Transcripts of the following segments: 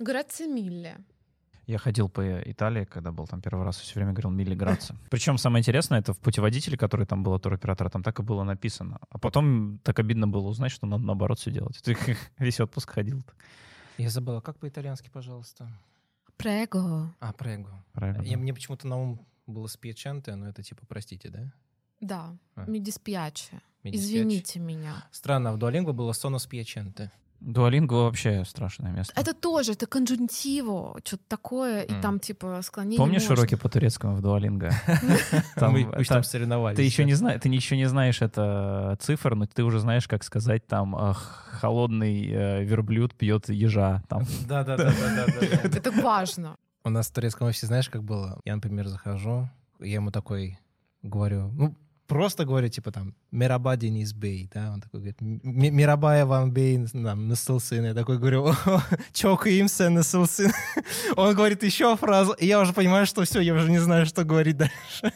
Грация Милле. Я ходил по Италии, когда был там первый раз, все время говорил Милли Граца. Причем самое интересное, это в путеводителе, который там был от туроператора, там так и было написано. А потом так обидно было узнать, что надо наоборот все делать. Ты весь отпуск ходил. Я забыла, как по-итальянски, пожалуйста? Прего. А, прего. Правильно. Я, мне почему-то на ум было спиачанте, но это типа простите, да? Да, А. Медиспиаче. Извините меня. Странно, в Дуолинго было соно спиаченте. Дуалинго вообще страшное место. Это тоже, это конжунтиво, что-то такое, и там типа склонение Помнишь уроки по турецкому в Дуалинго? Там, мы, там- соревновались. Ты еще не знаешь, ты еще не знаешь это цифр, но ты уже знаешь, как сказать там э, холодный э, верблюд пьет ежа. Там. Да, да, да, да, да, да, да. Это важно. У нас в турецком офисе, знаешь, как было? Я, например, захожу, я ему такой говорю, ну, просто говорю, типа там, «Мераба Денис Бей», да, он такой говорит, «М- «Мераба Иван Бей, там, насылсын». Я такой говорю, «Чокаемся, насылсын». Он говорит еще фразу, и я уже понимаю, что все, я уже не знаю, что говорить дальше.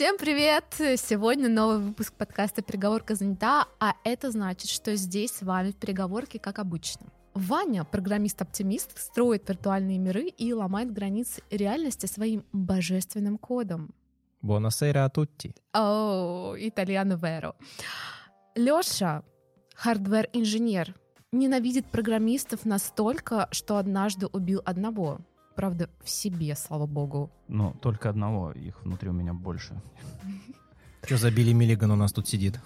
Всем привет! Сегодня новый выпуск подкаста «Переговорка занята», а это значит, что здесь с вами в переговорке, как обычно. Ваня, программист-оптимист, строит виртуальные миры и ломает границы реальности своим божественным кодом. Бонасейра тутти. О, итальяно веро. Лёша, хардвер-инженер, ненавидит программистов настолько, что однажды убил одного. Правда, в себе, слава богу. Ну, только одного, их внутри у меня больше. Что за Билли Миллиган у нас тут сидит?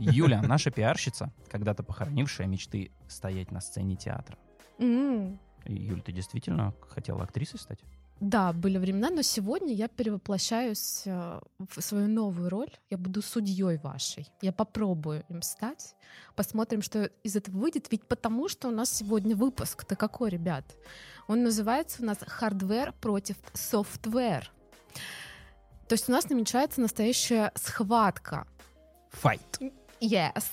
Юля, наша пиарщица, когда-то похоронившая мечты стоять на сцене театра. Юль, ты действительно хотела актрисой стать? Да, были времена, но сегодня я перевоплощаюсь э, в свою новую роль. Я буду судьей вашей. Я попробую им стать. Посмотрим, что из этого выйдет. Ведь потому, что у нас сегодня выпуск-то какой, ребят? Он называется у нас «Хардвер против софтвер». То есть у нас намечается настоящая схватка. Файт. Yes.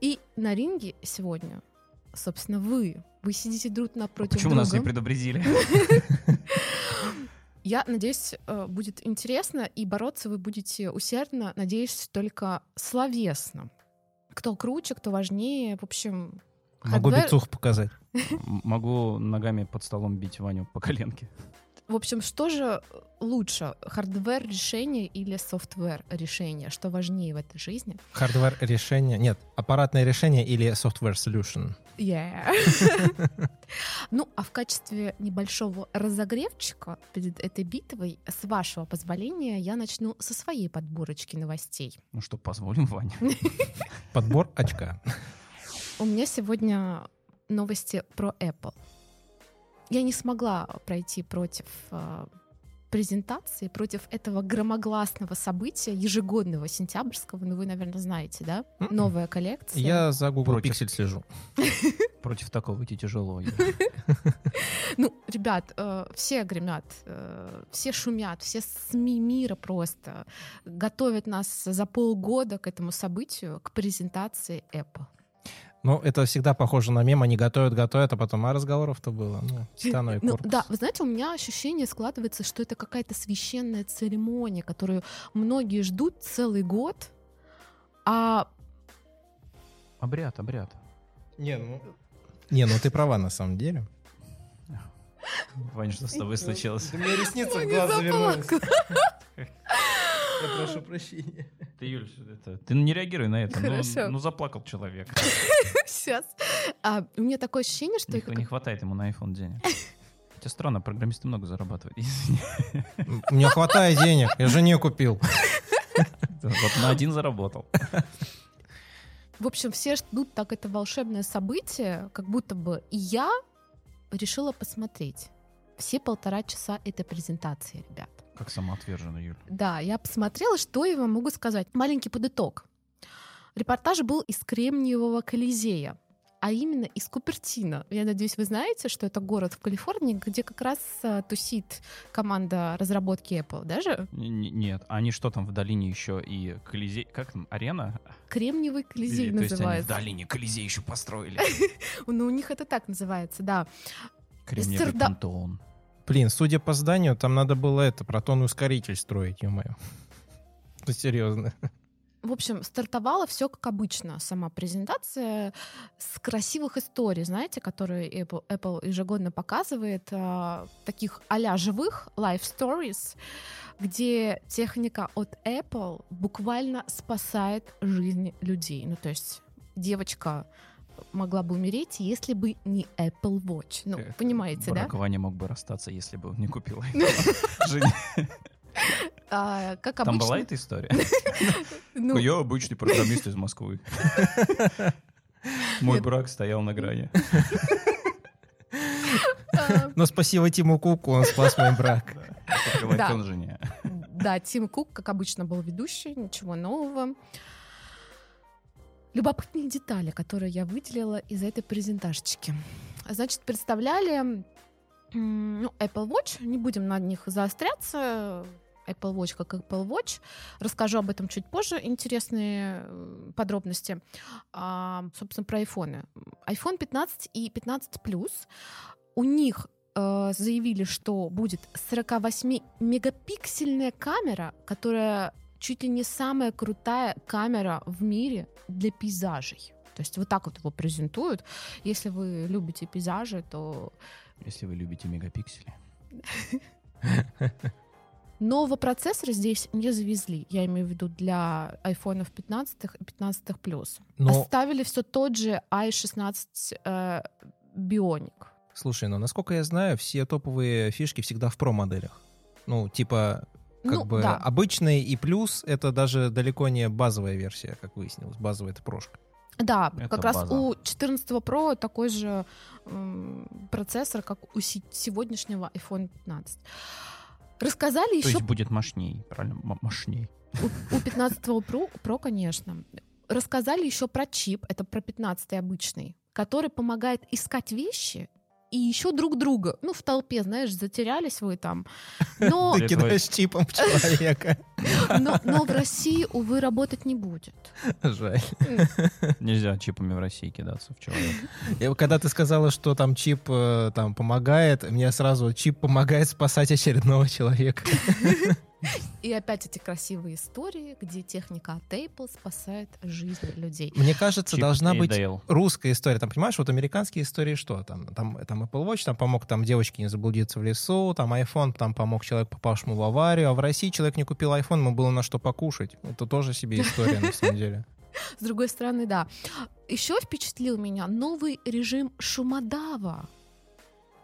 И на ринге сегодня, собственно, вы. Вы сидите друг напротив Почему друга. нас не предупредили? Я надеюсь, э, будет интересно, и бороться вы будете усердно, надеюсь, только словесно. Кто круче, кто важнее, в общем... Могу hardware- бицух показать. Могу ногами под столом бить Ваню по коленке. В общем, что же лучше, hardware решение или software решение? Что важнее в этой жизни? Hardware решение, нет, аппаратное решение или software solution. Yeah. ну, а в качестве небольшого разогревчика перед этой битвой, с вашего позволения, я начну со своей подборочки новостей. Ну что, позволим Ване? Подбор очка. У меня сегодня новости про Apple. Я не смогла пройти против э, презентации, против этого громогласного события ежегодного сентябрьского, ну вы, наверное, знаете, да? М-м. Новая коллекция. Я за Google Против. Pixel слежу. Против такого идти тяжело. Ну, ребят, э, все гремят, э, все шумят, все СМИ мира просто готовят нас за полгода к этому событию, к презентации Apple. Ну, это всегда похоже на мем. Они готовят, готовят, а потом, а разговоров-то было. Ну, титановый Ну, корпус. да, вы знаете, у меня ощущение складывается, что это какая-то священная церемония, которую многие ждут целый год, а Обряд, обряд. Не, ну... Не, ну ты права на самом деле. Ваня, что с тобой случилось? У меня ресницы в глаз завернулись. Я прошу прощения. Ты, Юль, это, ты не реагируй на это. Ну, Хорошо. Ну, заплакал человек. сейчас. А, у меня такое ощущение, что Не, это не хватает ему на iPhone денег. Хотя странно, программисты много зарабатывают. Меня хватает денег, я жене купил. Вот на один заработал. В общем, все ждут так это волшебное событие, как будто бы и я решила посмотреть все полтора часа этой презентации, ребят. Как самоотверженно, Юль. Да, я посмотрела, что я вам могу сказать. Маленький подыток. Репортаж был из Кремниевого Колизея, а именно из Купертино. Я надеюсь, вы знаете, что это город в Калифорнии, где как раз а, тусит команда разработки Apple, даже? Нет, они что там в долине еще и Колизей, как там, арена? Кремниевый Колизей Или, то есть они в называется. долине Колизей еще построили. Ну, у них это так называется, да. Кремниевый пантеон. Блин, судя по зданию, там надо было это, протонный ускоритель строить, ё-моё. Ну, серьезно. В общем, стартовала все как обычно. Сама презентация с красивых историй, знаете, которые Apple, Apple ежегодно показывает, а, таких а живых life stories, где техника от Apple буквально спасает жизни людей. Ну, то есть девочка могла бы умереть, если бы не Apple Watch. Ну, Как понимаете, да? Ваня мог бы расстаться, если бы он не купил. А, как Там обычно. была эта история? ну, Я обычный программист из Москвы. Мой брак стоял на грани. а, Но спасибо Тиму Куку, он спас мой брак. Да, Тим Кук, как обычно, был ведущий, ничего нового. Любопытные детали, которые я выделила из этой презентажечки. Значит, представляли ну, Apple Watch, не будем на них заостряться, Apple Watch как Apple Watch. Расскажу об этом чуть позже, интересные э, подробности. А, собственно, про айфоны. iPhone 15 и 15 Plus. У них э, заявили, что будет 48-мегапиксельная камера, которая чуть ли не самая крутая камера в мире для пейзажей. То есть вот так вот его презентуют. Если вы любите пейзажи, то Если вы любите мегапиксели. нового процессора здесь не завезли. Я имею в виду для айфонов 15 и 15 Plus. Но, Оставили все тот же i16 э, Bionic. слушай, но насколько я знаю, все топовые фишки всегда в про-моделях. Ну, типа, как ну, бы да. обычный и плюс — это даже далеко не базовая версия, как выяснилось. Базовая — это прошка. Да, Это как раз база. у 14 Pro такой же м, процессор, как у се- сегодняшнего iPhone 15. Рассказали То еще есть будет мощней, правильно? М- Мощней. у, у 15 Pro, Pro, конечно. Рассказали еще про чип, это про 15 обычный, который помогает искать вещи и еще друг друга. Ну, в толпе, знаешь, затерялись вы там. Но, Ты кидаешь чипом в человека. но, но в России, увы, работать не будет. Жаль. Нельзя чипами в России кидаться в человека. Я- Когда ты сказала, что там чип э, там помогает, мне сразу чип помогает спасать очередного человека. И опять эти красивые истории, где техника от Apple спасает жизни людей. Мне кажется, Чип должна быть Дейл. русская история. Там, понимаешь, вот американские истории что? Там, там, там Apple Watch там помог там девочке не заблудиться в лесу, там iPhone там помог человеку, попавшему в аварию, а в России человек не купил iPhone, ему было на что покушать. Это тоже себе история, на самом деле. С другой стороны, да. Еще впечатлил меня новый режим шумодава.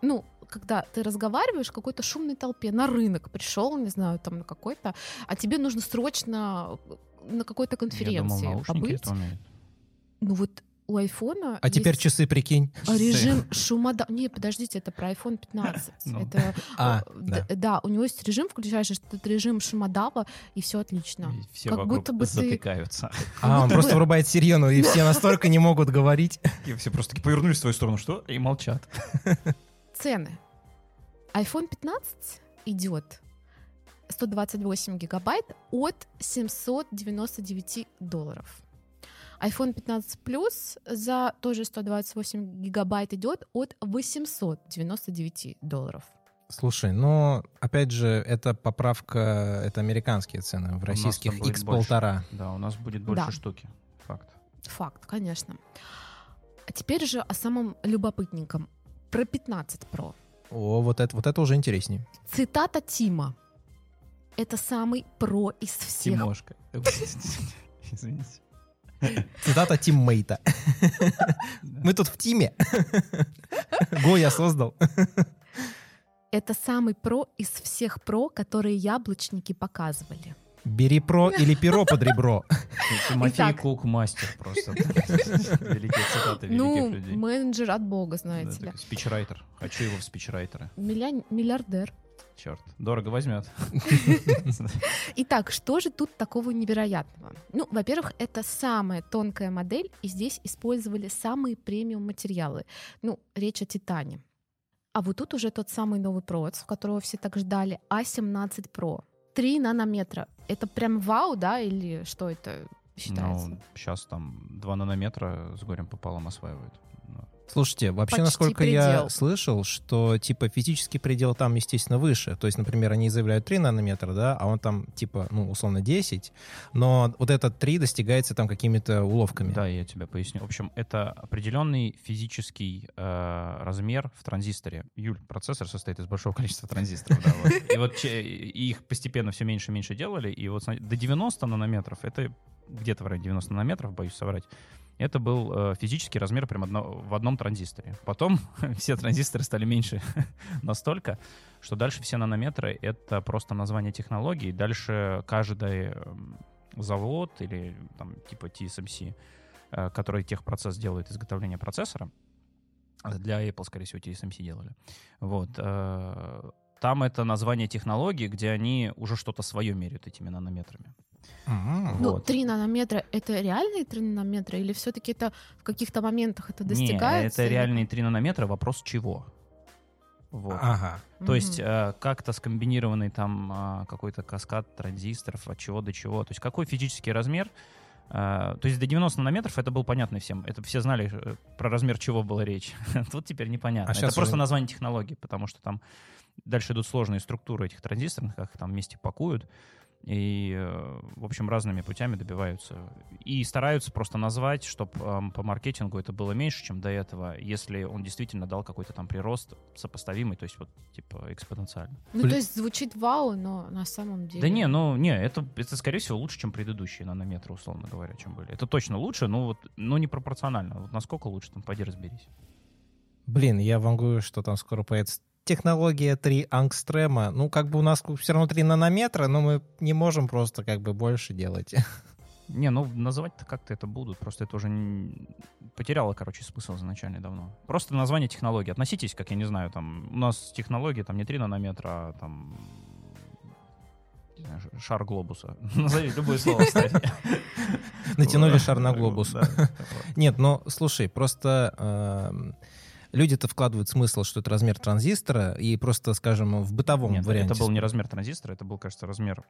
Ну, когда ты разговариваешь в какой-то шумной толпе, на рынок пришел, не знаю, там на какой-то, а тебе нужно срочно на какой-то Я думал, конференции побыть. это умеют. Ну вот у айфона А теперь есть часы, прикинь. режим шумодава. Не, подождите, это про iPhone 15. Ну. Это А, э, да. да, у него есть режим, включаешь этот режим шумодава, и все отлично. И Все Как будто бы ты- затыкаются. А, он просто врубает сирену, и все настолько не могут говорить. И все просто повернулись в твою сторону, что? И молчат. Цены. iPhone 15 идет 128 гигабайт от 799 долларов. iPhone 15 Plus за тоже 128 гигабайт идет от 899 долларов. Слушай, ну, опять же, это поправка, это американские цены. В российских X полтора. Да, у нас будет больше Да. штуки. Факт. Факт, конечно. А теперь же о самом любопытненьком. Про 15 Pro. О, вот это, вот это уже интереснее. Цитата Тима. Это самый про из всех. Тимошка. Извините. Цитата тиммейта. Мы тут в тиме. Го я создал. Это самый про из всех про, которые яблочники показывали. Бери про или перо под ребро. Тимофей. Кук мастер просто. Великие цитаты великих Ну, людей. менеджер от бога, знаете ли. Спичрайтер. Хочу его в спичрайтеры. Милля- Миллиардер. Черт, дорого возьмет. Итак, что же тут такого невероятного? Ну, во-первых, это самая тонкая модель, и здесь использовали самые премиум материалы. Ну, речь о Титане. А вот тут уже тот самый новый провод, которого все так ждали, А17 Pro. 3 нанометра. Это прям вау, да, или что это считается? Ну, сейчас там 2 нанометра с горем пополам осваивают. Слушайте, вообще, Почти насколько я предел. слышал, что типа физический предел там, естественно, выше. То есть, например, они заявляют 3 нанометра, да, а он там типа, ну, условно, 10, но вот этот 3 достигается там какими-то уловками. Да, я тебе поясню. В общем, это определенный физический э, размер в транзисторе. Юль, процессор состоит из большого количества транзисторов. И вот их постепенно все меньше и меньше делали. И вот до 90 нанометров, это где-то в районе 90 нанометров, боюсь соврать, это был э, физический размер прям одно- в одном транзисторе. Потом все транзисторы стали меньше настолько, что дальше все нанометры — это просто название технологии. Дальше каждый эм, завод или там типа TSMC, э, который техпроцесс делает изготовление процессора, для Apple, скорее всего, TSMC делали. Вот. э, Там это название технологии, где они уже что-то свое меряют этими нанометрами. М. Ну, Вот. 3 нанометра — это реальные 3 нанометра? Или все-таки это в каких-то моментах это достигается? это или- реальные 3 нанометра, вопрос чего. Вот. Ага. То есть Мгм. э, как-то скомбинированный там а, какой-то каскад транзисторов от чего до чего. То есть какой физический размер. э, то есть до 90 нанометров это было понятно всем. Это все знали, э, про размер чего была речь. Тут теперь непонятно. А это просто уже- название технологии, потому что там дальше идут сложные структуры этих транзисторов, как их там вместе пакуют. И, э, в общем, разными путями добиваются. И стараются просто назвать, чтобы по маркетингу это было меньше, чем до этого, если он действительно дал какой-то там прирост сопоставимый, то есть вот типа экспоненциальный. Ну, Блин. то есть звучит вау, но на самом деле... Да не, ну не, это, это скорее всего лучше, чем предыдущие нанометры, условно говоря, чем были. Это точно лучше, но вот, но не пропорционально. Вот насколько лучше, там, пойди разберись. Блин, я вангую, что там скоро появится технология 3 ангстрема. Ну, как бы у нас все равно 3 нанометра, но мы не можем просто как бы больше делать. Не, ну называть-то как-то это будут, просто это уже не- потеряло, короче, смысл изначально давно. Просто название технологии. Относитесь, как я не знаю, там, у нас технология там не 3 нанометра, а там знаю, шар глобуса. Назови любое слово, кстати. Натянули шар на глобус. Нет, ну, слушай, просто эм, люди-то вкладывают смысл, что это размер транзистора, и просто, скажем, в бытовом Нет, варианте... это был не размер транзистора, это был, кажется, размер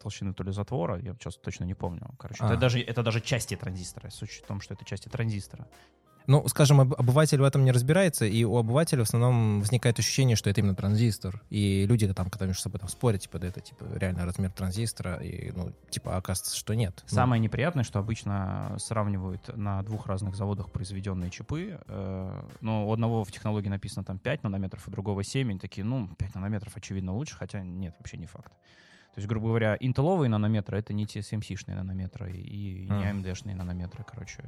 толщины то ли затвора, я сейчас точно не помню. Короче, А. это, даже, это даже части транзистора. Суть в том, что это части транзистора. Ну, скажем, об- обыватель в этом не разбирается, и у обывателя в основном возникает ощущение, что это именно транзистор. И люди там, когда между собой там спорят, типа, да это типа реально размер транзистора, и, ну, типа, оказывается, что нет. Ну, Самое неприятное, что обычно сравнивают на двух разных заводах произведенные чипы. э, Но у одного в технологии написано там 5 нанометров, у другого 7. И такие, ну, 5 нанометров очевидно лучше, хотя нет, вообще не факт. То есть, грубо говоря, интеловые нанометры — это не TSMC-шные нанометры и не. AMD-шные нанометры, короче.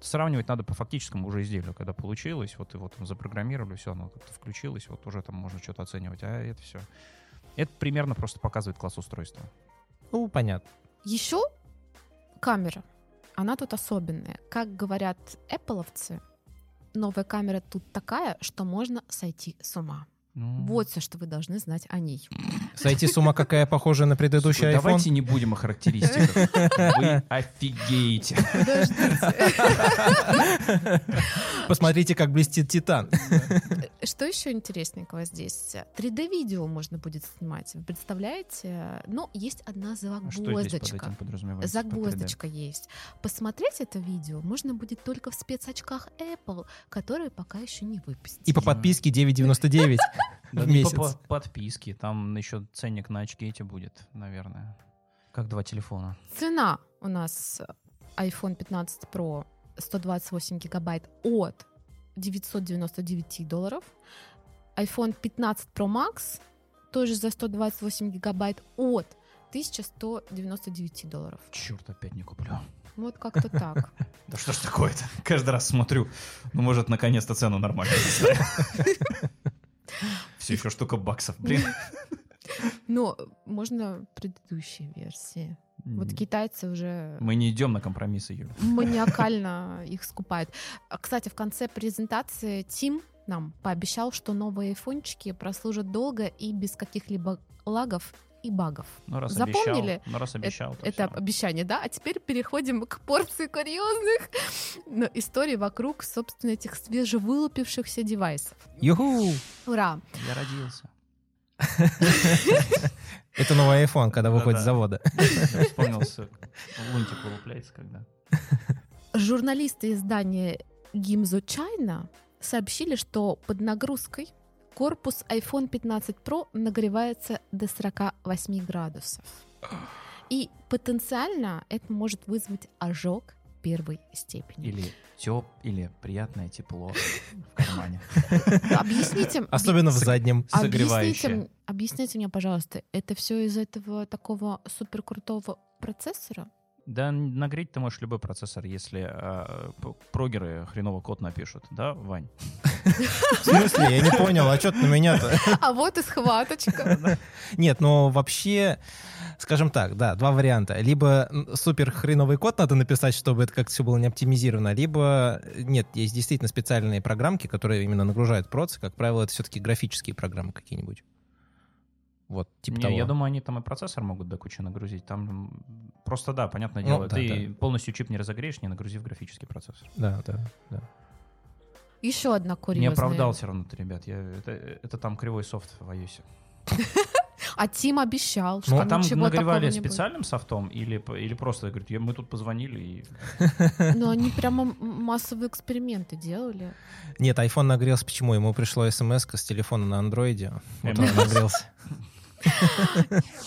Сравнивать надо по фактическому уже изделию, когда получилось, вот его там запрограммировали, все, оно как-то включилось, вот уже там можно что-то оценивать, а это все. Это примерно просто показывает класс устройства. Ну, понятно. Еще камера. Она тут особенная. Как говорят Appleовцы, новая камера тут такая, что можно сойти с ума. Ну, Вот все, что вы должны знать о ней. Сойти с ума, какая похожая на предыдущий Слушай, iPhone. Давайте не будем о характеристиках. Вы офигеете. Посмотрите, как блестит Титан. Что еще интересненького здесь? 3D-видео можно будет снимать. Вы представляете? Но есть одна А загвоздочка. этим подразумевается? под 3D? Загвоздочка есть. Посмотреть это видео можно будет только в спецочках Apple, которые пока еще не выпустили. И по подписке 9,99 Да в месяц. по подписке. Там еще ценник на очки эти будет, наверное. Как два телефона. Цена у нас iPhone 15 Pro 128 гигабайт от 999 долларов. iPhone 15 Pro Max тоже за 128 гигабайт от 1199 долларов. Черт, опять не куплю. Вот как-то так. Да что ж такое-то? Каждый раз смотрю. Ну, может, наконец-то цену нормально Все еще штука баксов, блин. Но можно предыдущие версии. Вот китайцы уже Мы не идем на компромиссы, Юля. маниакально их скупают. Кстати, в конце презентации Тим нам пообещал, что новые айфончики прослужат долго и без каких-либо лагов и багов. Ну, раз Запомнили? обещал, ну, раз обещал, то Это всё. обещание, да? А теперь переходим к порции курьезных ну, историй вокруг, собственно, этих свежевылупившихся девайсов. Юху! Ура! Я родился. Это новый iPhone, когда выходит с завода. Вспомнился, лунтик вылупляется когда. Журналисты издания Gimzo China сообщили, что под нагрузкой корпус iPhone 15 Pro нагревается до 48 градусов. И потенциально это может вызвать ожог первой степени. Или теп, или приятное тепло в кармане. Объясните, Особенно в заднем. объясните, согревающее. м- объясните мне, пожалуйста, это все из этого такого суперкрутого процессора? Да, нагреть ты можешь любой процессор, если п- прогеры хреново код напишут, да, Вань? В смысле? Я не понял, а что ты на меня-то? А вот и схваточка. Нет, но вообще, скажем так, да, два варианта. Либо супер хреновый код надо написать, чтобы это как-то все было не оптимизировано, либо нет, есть действительно специальные программки, которые именно нагружают проц. Как правило, это все-таки графические программы какие-нибудь. Вот, типа Не, того. я думаю, они там и процессор могут до кучи нагрузить. Там просто, да, понятное Ну, дело, да, ты полностью чип не разогреешь, не нагрузив графический процессор. Да, да, да. Еще одна Не курьезная. оправдал все равно ты, ребят. Я, это, это там кривой софт в iOS. А Тим обещал, что а там ничего нагревали такого не будет. специальным софтом или, или просто, говорит, «Я- мы тут позвонили и... Но они прямо массовые эксперименты делали. Нет, iPhone нагрелся почему? Ему пришло смс с телефона на андроиде. Вот он нагрелся.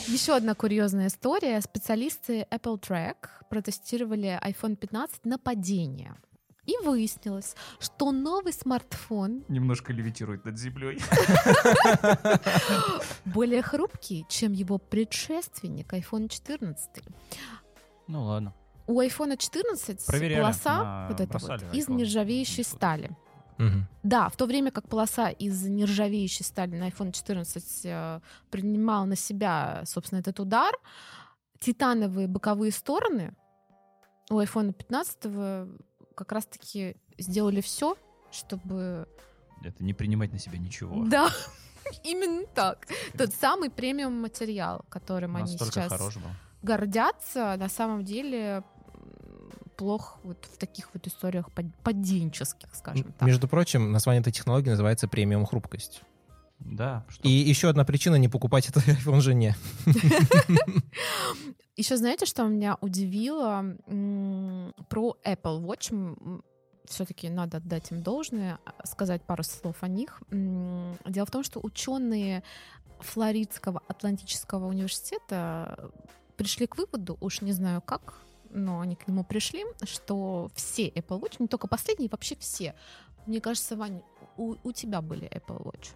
Еще одна курьезная история. Специалисты Apple Track протестировали iPhone 15 на падение. И выяснилось, что новый смартфон Немножко левитирует над землей. более хрупкий, чем его предшественник iPhone 14. Ну ладно. У iPhone 14 Проверяли, полоса вот эта вот, из нержавеющей стали. Мгм. Да, в то время как полоса из нержавеющей стали на iPhone 14 э, принимал на себя, собственно, этот удар, титановые боковые стороны у iPhone 15 как раз-таки сделали все, чтобы... Это не принимать на себя ничего. Да, именно так. Тот самый премиум материал, которым они сейчас гордятся, на самом деле плох вот в таких вот историях под- подденческих, скажем так. Между прочим, название этой технологии называется премиум хрупкость. Да. что- И еще одна причина не покупать этот iPhone жене. Еще знаете, что меня удивило про Apple Watch? Все-таки надо отдать им должное, а, сказать пару слов о них. Дело в том, что ученые Флоридского Атлантического университета пришли к выводу, уж не знаю как, но они к нему пришли, что все Apple Watch, не только последние, вообще все. Мне кажется, Ваня, у, у тебя были Apple Watch.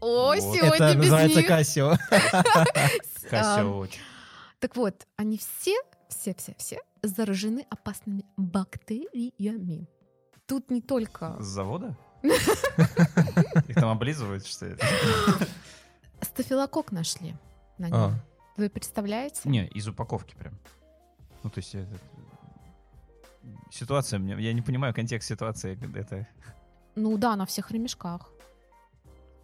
О, сегодня Это без называется них. Casio. С- а, Casio Watch. Так вот, они все, все, все, все заражены опасными бактериями. Тут не только С завода? Их там облизывают, что это? стафилокок нашли на нем. А. Вы представляете? Не, из упаковки прям. Ну, то есть это... Ситуация, мне, я не понимаю контекст ситуации. Это Ну да, на всех ремешках.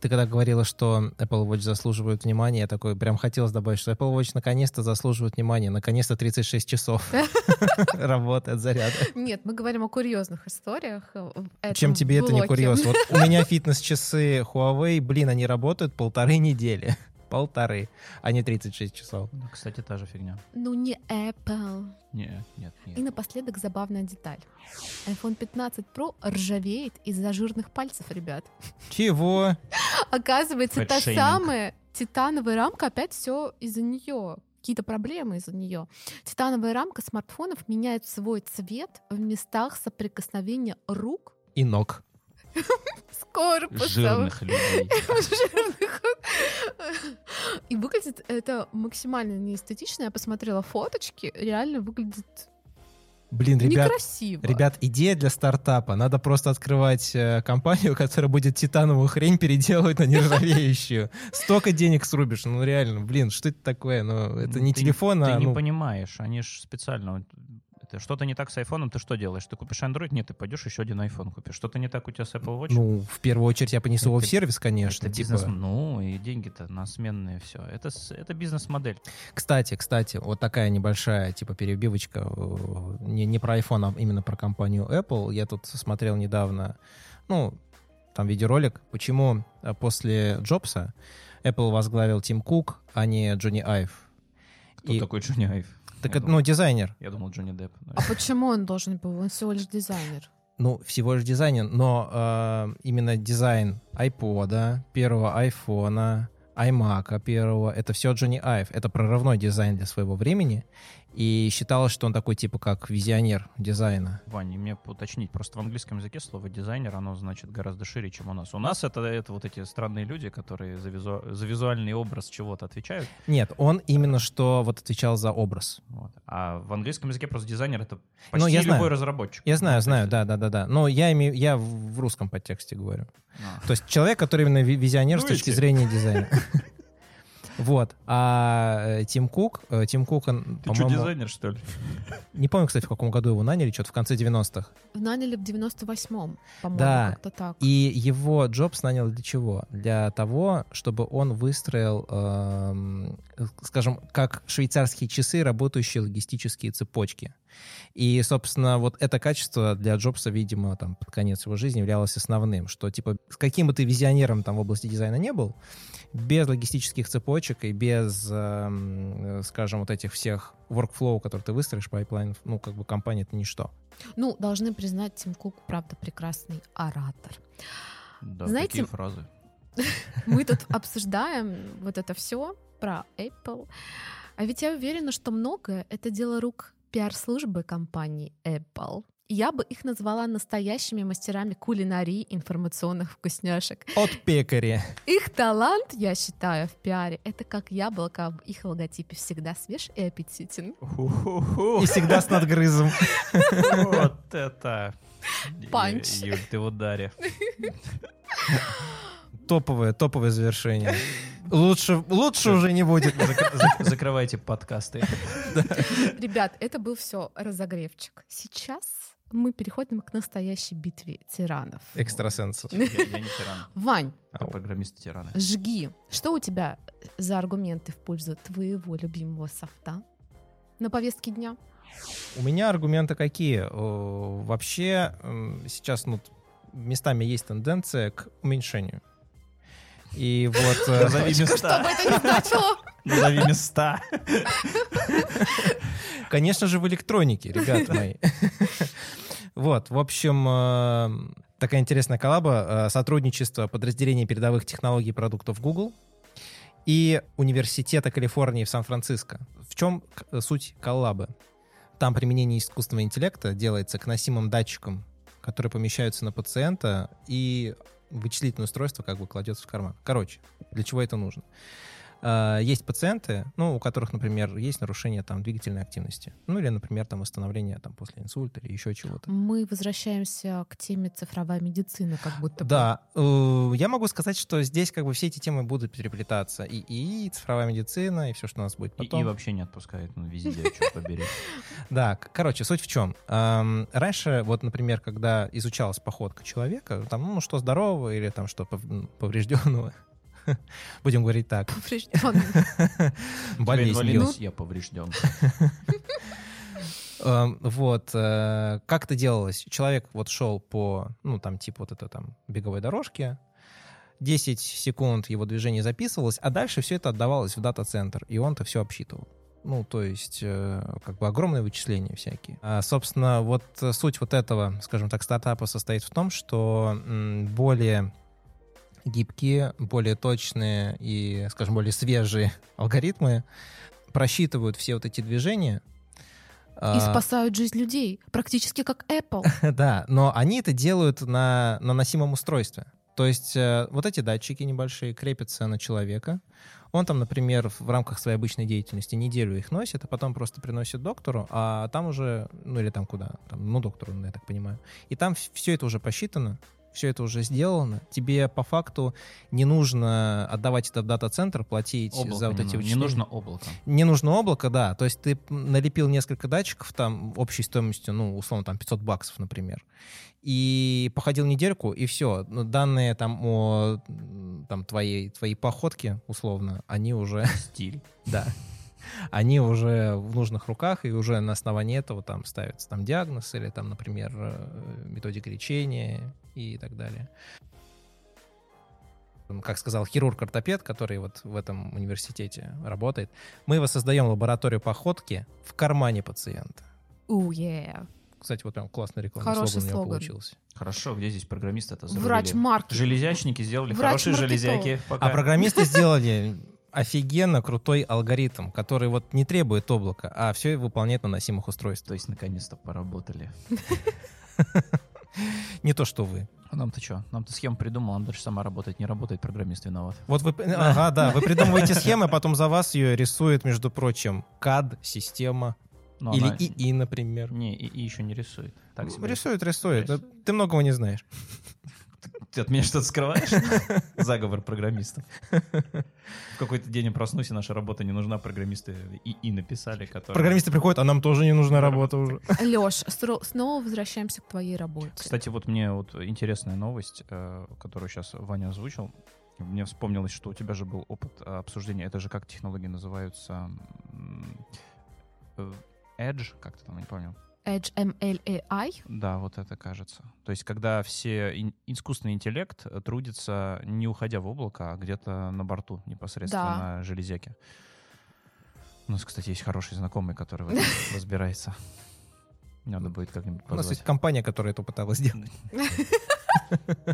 Ты когда говорила, что Apple Watch заслуживает внимания, я такой прям хотелось добавить, что Apple Watch наконец-то заслуживает внимания. Наконец-то 36 часов работает заряд. Нет, мы говорим о курьезных историях. э, Чем тебе это не курьез? Вот у меня фитнес-часы Huawei, блин, они работают полторы недели. Полторы, а не 36 часов. Ну, Кстати, та же фигня. Ну не Apple. Нет, нет, нет. И напоследок забавная деталь. iPhone 15 Pro ржавеет из-за жирных пальцев, ребят. Чего? Оказывается, та самая титановая рамка, опять все из-за нее. Какие-то проблемы из-за нее. Титановая рамка смартфонов меняет свой цвет в местах соприкосновения рук И ног. с корпусом. Жирных людей. Жирных. И выглядит это максимально неэстетично. Я посмотрела фоточки, реально выглядит Блин, ребят, некрасиво. Ребят, идея для стартапа. Надо просто открывать э, компанию, которая будет титановую хрень переделывать на нержавеющую. Столько денег срубишь. Ну реально, блин, что это такое? Ну, это Ну, не ты- телефон, Ты а не ну, понимаешь, они же специально... Это что-то не так с айфоном, ты что делаешь? Ты купишь Android? Нет, ты пойдешь еще один iPhone купишь. Что-то не так у тебя с Apple Watch? ну, в первую очередь я понесу его в Это- сервис, конечно. это типа. бизнес, ну и деньги-то на сменные все. Это, это бизнес-модель. Кстати, кстати, вот такая небольшая, типа, перебивочка, э, не, не про iPhone, а именно про компанию Apple. Я тут смотрел недавно, ну, там видеоролик, почему э, после Джобса Apple возглавил Тим Кук, а не Джонни Айв. Кто И- такой Джонни Айв? Так это, ну, дизайнер. Я думал, Джонни Депп. А почему он должен был? Он всего лишь дизайнер. Ну, всего лишь дизайнер, но э, именно дизайн iPod, первого айфона, iMac первого, это все Джонни Айв. Это прорывной дизайн для своего времени. И считалось, что он такой типа как визионер дизайна. Ваня, мне уточнить, просто в английском языке слово дизайнер, оно значит гораздо шире, чем у нас. У нас это, это вот эти странные люди, которые за, визу, за визуальный образ чего-то отвечают. Нет, он именно что вот отвечал за образ. Вот. А в английском языке просто дизайнер это почти Ну, я любой знаю. разработчик. Я знаю, знаю, да, да, да, да. Но я имею, я в русском подтексте говорю. А. То есть человек, который именно ви- визионер с Ну, точки эти. зрения дизайна. Вот. А э, Тим Кук, э, Тим Кук, он, Ты что, по-моему, дизайнер, что ли? не помню, кстати, в каком году его наняли, что-то в конце 90-х. Наняли в 98-м, по-моему, Да. как-то так. И его Джобс нанял для чего? Для того, чтобы он выстроил, эм, скажем, как швейцарские часы, работающие логистические цепочки. И, собственно, вот это качество для Джобса, видимо, там, под конец его жизни являлось основным, что, типа, с каким бы ты визионером там в области дизайна не был, без логистических цепочек и без, эм, э, скажем, вот этих всех workflow, которые ты выстроишь, пайплайнов, ну, как бы компания — это ничто. Ну, должны признать, Тим Кук, правда, прекрасный оратор. Да, Знаете- такие фразы. Мы тут обсуждаем вот это все про Apple. А ведь я уверена, что многое — это дело рук пиар-службы компании Apple. Я бы их назвала настоящими мастерами кулинарии информационных вкусняшек. От пекаря. Их талант, я считаю, в пиаре — это как яблоко в их логотипе всегда свеж и аппетитен. И всегда с надгрызом. Вот это... Панч. Юль, ты в ударе. Топовое, топовое завершение. Лучше, лучше уже не будет. Зак- зак- Закрывайте подкасты. Ребят, это был все разогревчик. Сейчас мы переходим к настоящей битве тиранов. Экстрасенсов. Я я не тиран, Вань, а программисты тираны. жги. Что у тебя за аргументы в пользу твоего любимого софта на повестке дня? У меня аргументы какие? Вообще сейчас ну, местами есть тенденция к уменьшению. И вот... э, Назови места. это ни значило. Назови места. Конечно же, в электронике, ребят мои. Вот, в общем, э, такая интересная коллаба. э, Сотрудничество подразделения передовых технологий продуктов Google и Университета Калифорнии в Сан-Франциско. В чем суть коллабы? Там применение искусственного интеллекта делается к носимым датчикам, которые помещаются на пациента, и вычислительное устройство как бы кладется в карман. Короче, для чего это нужно? А, Есть пациенты, ну, у которых, например, есть нарушение там двигательной активности. Ну, или, например, там восстановление там после инсульта или еще чего-то. Мы возвращаемся к теме цифровая медицина, как будто бы. Да, э, я могу сказать, что здесь как бы все эти темы будут переплетаться. И, и цифровая медицина, и все, что у нас будет И, потом. и вообще не отпускает, ну, везде, черт побери. Да, короче, суть в чем. Раньше, вот, например, когда изучалась походка человека, там, ну, что здорового или там что поврежденного, будем говорить так, Повреждённый. болезнь. инвалидность, я поврежден. Эм, Вот, э, как это делалось? Человек вот шел по, ну, там, типа вот это там беговой дорожке, 10 секунд его движение записывалось, а дальше все это отдавалось в дата-центр, и он-то все обсчитывал. Ну, то есть, э, как бы огромные вычисления всякие. А, собственно, вот суть вот этого, скажем так, стартапа состоит в том, что м, более гибкие, более точные и, скажем, более свежие алгоритмы просчитывают все вот эти движения, И а, спасают жизнь людей. Практически как Apple. Да, но они это делают на, на носимом устройстве. То есть э, вот эти датчики небольшие крепятся на человека. Он там, например, в рамках своей обычной деятельности неделю их носит, а потом просто приносит доктору, а там уже, ну или там куда, там, ну доктору, я так понимаю. И там все это уже посчитано, все это уже сделано. Тебе по факту не нужно отдавать это в дата-центр, платить Облако за вот эти нужно. Не вычисления. нужно облако. Не нужно облако, да. То есть ты налепил несколько датчиков там общей стоимостью, ну, условно, там 500 баксов, например. И походил недельку, и все. Данные там о там, твоей, твоей походке, условно, они уже, Стиль. да, они уже в нужных руках, и уже на основании этого там ставится там диагноз или там, например, э, методика лечения и так далее. Как сказал хирург-ортопед, который вот в этом университете работает, мы воссоздаем лабораторию походки в кармане пациента. У, yeah. Кстати, вот прям классный рекламный Хороший слоган у него слоган. получился. Хорошо, где здесь программисты это Врач маркетинг. Железячники сделали Врач хорошие маркетолог. железяки. Пока. А программисты сделали офигенно крутой алгоритм, который вот не требует облака, а все выполняет на носимых То устройствах. есть наконец-то поработали. Не то, что вы. А нам-то что? Нам-то схему придумал, она дальше сама работает. Не работает, программист виноват. Вот вы, ага, да, вы придумываете схемы, а потом за вас ее рисует, между прочим, CAD-система Но или она- ИИ, например. Не, и, еще не рисует. Так себе. Рисует, рисует. Рисует. Ты многого не знаешь. Ты от меня что-то скрываешь? Заговор программистов. В какой-то день я проснусь, и наша работа не нужна. Программисты и, и написали, которые... Программисты приходят, а нам тоже не нужна работа уже. Леш, снова возвращаемся к твоей работе. Кстати, вот мне вот интересная новость, э, которую сейчас Ваня озвучил. Мне вспомнилось, что у тебя же был опыт э, обсуждения. Это же как технологии называются? Э, Edge, как-то там, не помню. Edge MLAI. Да, вот это кажется. То есть, когда все искусственный интеллект э, трудится не уходя в облако, а где-то на борту непосредственно Да. на железяке. У нас, кстати, есть хороший знакомый, который в этом разбирается. Надо будет как-нибудь У нас есть позвать. компания, которая это пыталась сделать.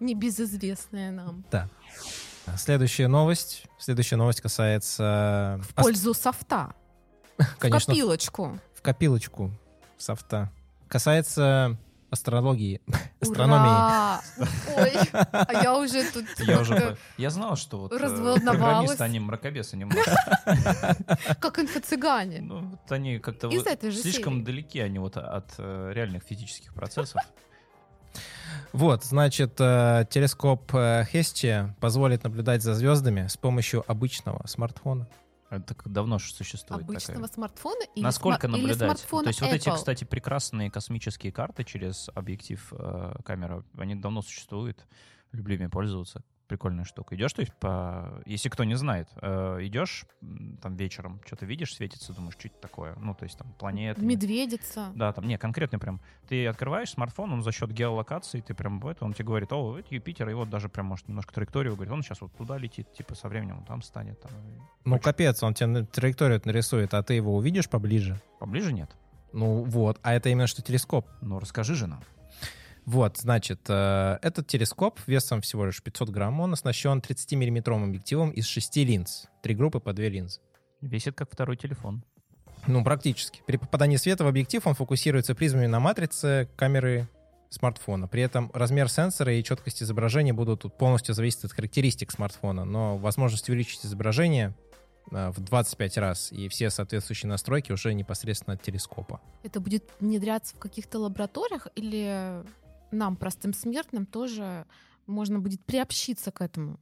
Небезызвестная нам. Следующая новость. Следующая новость касается... В пользу софта. Конечно, В копилочку. в копилочку софта. Касается астрологии. Астрономии. Ура! Ой, а я уже тут... Я уже я знал, что вот э, Разволновалась. программисты, они мракобесы немножко. Как инфо-цыгане. Ну, вот они как-то Из вот этой же слишком далеки они вот от э, реальных физических процессов. Вот, значит, э, телескоп Хести позволит наблюдать за звездами с помощью обычного смартфона. Это так давно же существует Обычного такая. смартфона или, Насколько сма- или наблюдать? смартфона То есть вот эти, Apple? кстати, прекрасные космические карты через объектив э, камера, они давно существуют. Люблю ими пользоваться. Прикольная штука. Идешь, то есть, по... если кто не знает, э, идешь там вечером, что-то видишь, светится, думаешь, что это такое? Ну, то есть там планеты. Медведица. Да, там, не, конкретно прям. Ты открываешь смартфон, он за счет геолокации, ты прям в это, он тебе говорит, о, это Юпитер, и вот даже прям, может, немножко траекторию говорит, он сейчас вот туда летит, типа, со временем он там станет. Там, и Ну, капец, он тебе траекторию нарисует, а ты его увидишь поближе. Поближе нет. Ну вот, а это именно что телескоп. Ну, расскажи же нам. Вот, значит, э, этот телескоп весом всего лишь 500 грамм, он оснащен 30-миллиметровым объективом из шести линз. Три группы по две линзы. Весит как второй телефон. Ну, практически. При попадании света в объектив он фокусируется призмами на матрице камеры смартфона. При этом размер сенсора и четкость изображения будут тут полностью зависеть от характеристик смартфона, но возможность увеличить изображение э, в 25 раз и все соответствующие настройки уже непосредственно от телескопа. Это будет внедряться в каких-то лабораториях или нам, простым смертным, тоже можно будет приобщиться к этому?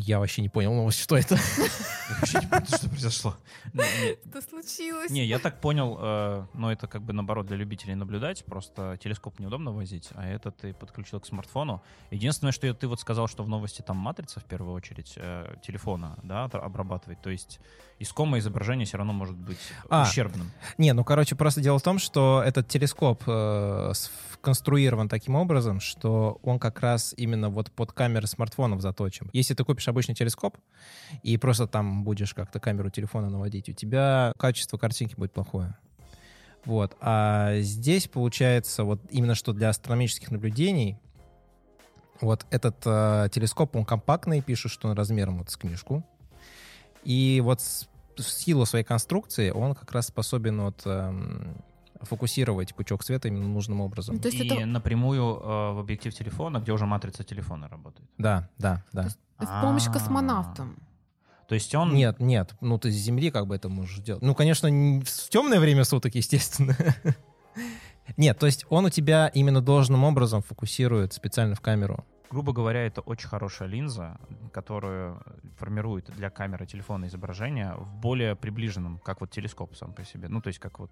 Я вообще не понял, ну, что это. Я вообще не понимаю, что произошло. Что случилось? Не, я так понял, э, но это как бы наоборот для любителей наблюдать, просто телескоп неудобно возить, а это ты подключил к смартфону. Единственное, что ты вот сказал, что в новости там матрица в первую очередь э, телефона, да, обрабатывает, то есть искомое изображение все равно может быть А. ущербным. Не, ну, короче, просто дело в том, что этот телескоп э, сконструирован таким образом, что он как раз именно вот под камеры смартфонов заточен. Если ты купишь обычный телескоп и просто там будешь как-то камеру телефона наводить, у тебя качество картинки будет плохое. Вот. А здесь получается вот именно что для астрономических наблюдений вот этот э, телескоп, он компактный, пишут, что он размером вот с книжку. И вот с в силу своей конструкции он как раз способен вот, эм, фокусировать пучок света именно нужным образом. Ну, то есть И это напрямую э, в объектив телефона, где уже матрица телефона работает. Да, да, да. То есть в помощь А. космонавтам. То есть он... Нет, нет, ну ты с Земли как бы это можешь делать. Ну, конечно, не в темное время суток, естественно. Нет, то есть он у тебя именно должным образом фокусирует специально в камеру. Грубо говоря, это очень хорошая линза, которую формирует для камеры телефона изображение в более приближенном, как вот телескоп сам по себе. Ну, то есть как вот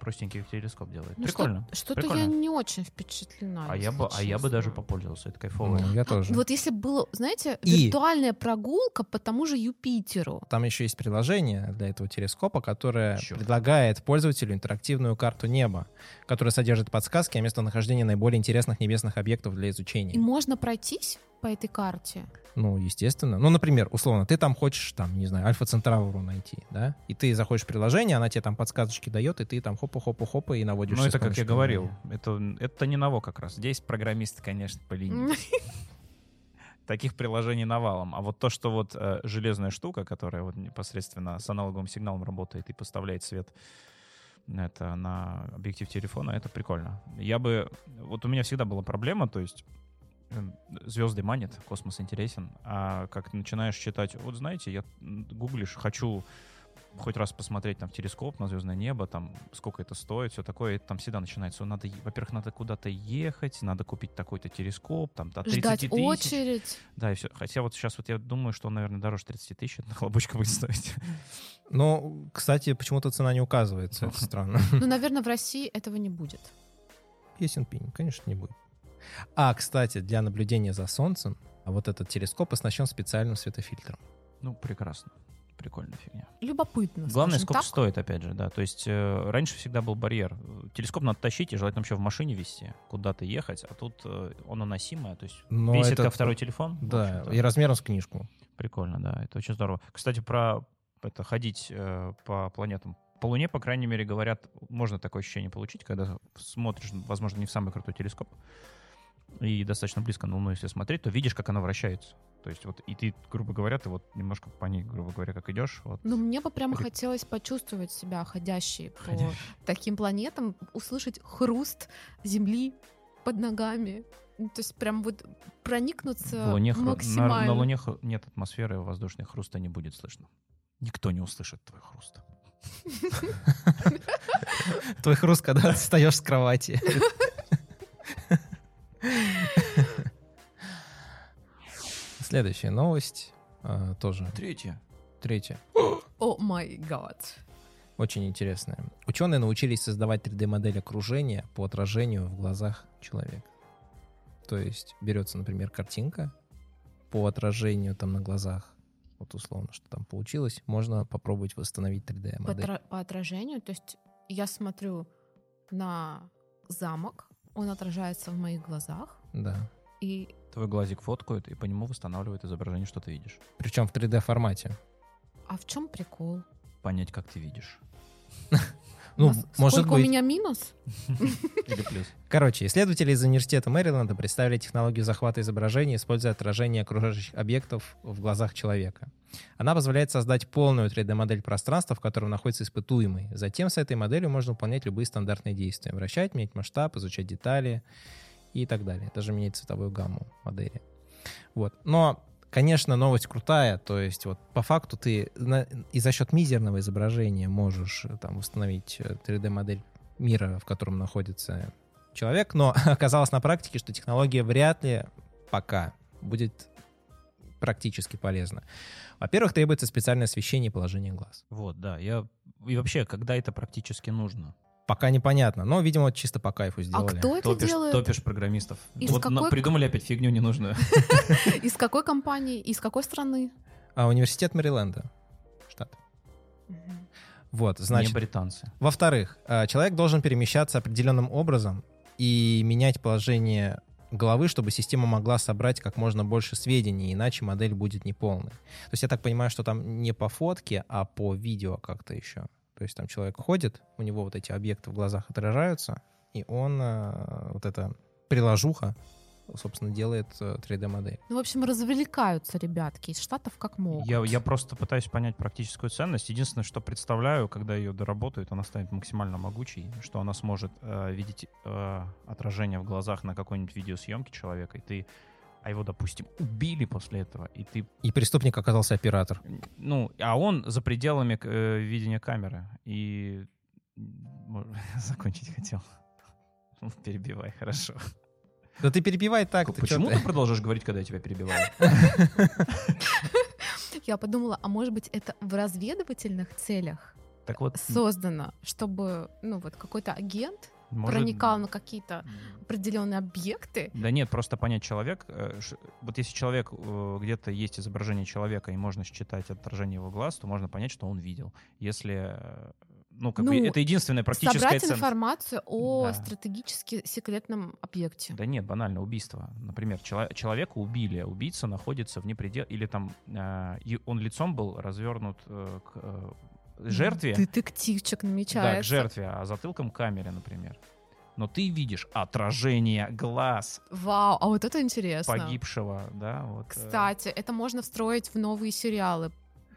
простенький телескоп делает. Ну, Прикольно. что- Что-то я Прикольно. не очень впечатлена. А я бы, а я бы даже попользовался, это кайфово. Ну, я тоже. Вот если было, знаете, И- виртуальная прогулка по тому же Юпитеру. Там еще есть приложение для этого телескопа, которое Чё? предлагает пользователю интерактивную карту неба, которая содержит подсказки о местонахождении наиболее интересных небесных объектов для И изучения. можно пройтись по этой карте? Ну, естественно. Ну, например, условно, ты там хочешь, там, не знаю, Альфа Центавру найти, да? И ты заходишь в приложение, она тебе там подсказочки дает, и ты там хопа-хопа-хопа и наводишь. Ну, это, как я говорил, это, это не ново как раз. Здесь программисты, конечно, по линии. Таких приложений навалом. А вот то, что вот э, железная штука, которая вот непосредственно с аналоговым сигналом работает и поставляет свет это на объектив телефона, это прикольно. Я бы... Вот у меня всегда была проблема, то есть звезды манят, космос интересен, а как ты начинаешь читать, вот знаете, я гуглишь, хочу хоть раз посмотреть там в телескоп на звездное небо, там сколько это стоит, все такое, это там всегда начинается. Надо, во-первых, надо куда-то ехать, надо купить такой-то телескоп, там до 30 Ждать тысяч. очередь. Да, и все. Хотя вот сейчас вот я думаю, что он, наверное, дороже 30 тысяч на хлопочка будет стоить. Ну, кстати, почему-то цена не указывается, это странно. Ну, наверное, в России этого не будет. Ясен пень, конечно, не будет. А, кстати, для наблюдения за Солнцем вот этот телескоп оснащен специальным светофильтром. Ну, прекрасно прикольная фигня. Любопытно. Главное, сколько так. стоит, опять же, да. То есть э, раньше всегда был барьер. Телескоп надо тащить и желательно еще в машине вести, куда-то ехать, а тут э, он уносимый, то есть Но весит это- как второй телефон. Да, и размером с книжку. Прикольно, да, это очень здорово. Кстати, про это ходить э, по планетам. По Луне, по крайней мере, говорят, можно такое ощущение получить, когда смотришь, возможно, не в самый крутой телескоп, и достаточно близко на Луну, если смотреть, то видишь, как она вращается. То есть вот и ты, грубо говоря, ты вот немножко по ней, грубо говоря, как идешь, вот. Ну, мне бы прямо хотелось почувствовать себя ходящей по таким планетам, услышать хруст земли под ногами. Ну, То есть прям вот проникнуться В Луне хру- на, максимально. на Луне нет атмосферы, воздушной хруста не будет слышно. Никто не услышит твой хруст. Твой хруст, когда встаешь с кровати. Следующая новость. а, тоже Третье. третья. О май гад. Очень интересная. Ученые научились создавать 3D-модель окружения по отражению в глазах человека. То есть берется, например, картинка по отражению там на глазах, вот условно, что там получилось, можно попробовать восстановить По, 3D-модель. отра- по отражению, то есть я смотрю на замок, он отражается в моих глазах, Да. и Твой глазик фоткают, и по нему восстанавливает изображение, что ты видишь. Причем в 3D-формате. а в чем прикол? Понять, как ты видишь. Ну, Нас- может Сколько быть. у меня минус? Или плюс. Короче, исследователи из университета Мэриленда представили технологию захвата изображения, используя отражение окружающих объектов в глазах человека. Она позволяет создать полную 3D-модель пространства, в котором находится испытуемый. Затем с этой моделью можно выполнять любые стандартные действия. Вращать, менять масштаб, изучать детали и так далее. Даже менять цветовую гамму модели. Вот. Но, конечно, новость крутая. То есть вот по факту ты на- и за счет мизерного изображения можешь э, там восстановить э, 3D-модель мира, в котором находится человек, но оказалось на практике, что технология вряд ли пока будет практически полезна. Во-первых, требуется специальное освещение и положение глаз. Вот, да. Я... И вообще, когда это практически нужно? Пока непонятно, но, видимо, чисто по кайфу А сделали. кто это Топишь, делает? топишь программистов. Из вот какой- придумали опять фигню ненужную. Из какой компании? Из какой страны? А университет Мэриленда, штат. Вот, Не значит, британцы. Во-вторых, э, человек должен перемещаться определенным образом и менять положение головы, чтобы система могла собрать как можно больше сведений, иначе модель будет неполной. То есть я так понимаю, что там не по фотке, а по видео как-то еще. То есть там человек ходит, у него вот эти объекты в глазах отражаются, и он э, вот эта приложуха, собственно, делает э, 3D-модель. Ну, в общем, развлекаются ребятки из Штатов как могут. Я, я просто пытаюсь понять практическую ценность. Единственное, что представляю, когда ее доработают, она станет максимально могучей, что она сможет э, видеть э, отражение в глазах на какой-нибудь видеосъемке человека, и ты, а его, допустим, убили после этого, и ты, И преступник оказался оператор. ну, а он за пределами э, видения камеры, и закончить хотел. Ну, Перебивай, хорошо. Да ты перебивай так. Почему ты? ты продолжаешь говорить, когда я тебя перебиваю? Я подумала, а может быть, это в разведывательных целях Так вот, создано, чтобы, ну, вот какой-то агент может, проникал на какие-то определенные объекты. Да нет, просто понять человек. э, Вот если человек, э, где-то есть изображение человека, и можно считать отражение его глаз, то можно понять, что он видел. Если, э, ну, как Ну, бы это единственная практическая Собрать ценность. информацию о Да. стратегически секретном объекте. Да нет, банально, убийство. Например, чело- человека убили, а убийца находится вне предел... Или там э, он лицом был развернут э, к э, жертве. Детективчик Да, намечается. к жертве, а затылком к камере, например. Но ты видишь отражение глаз Вау, а вот это интересно. погибшего, да, вот. э, Кстати, это можно встроить в новые сериалы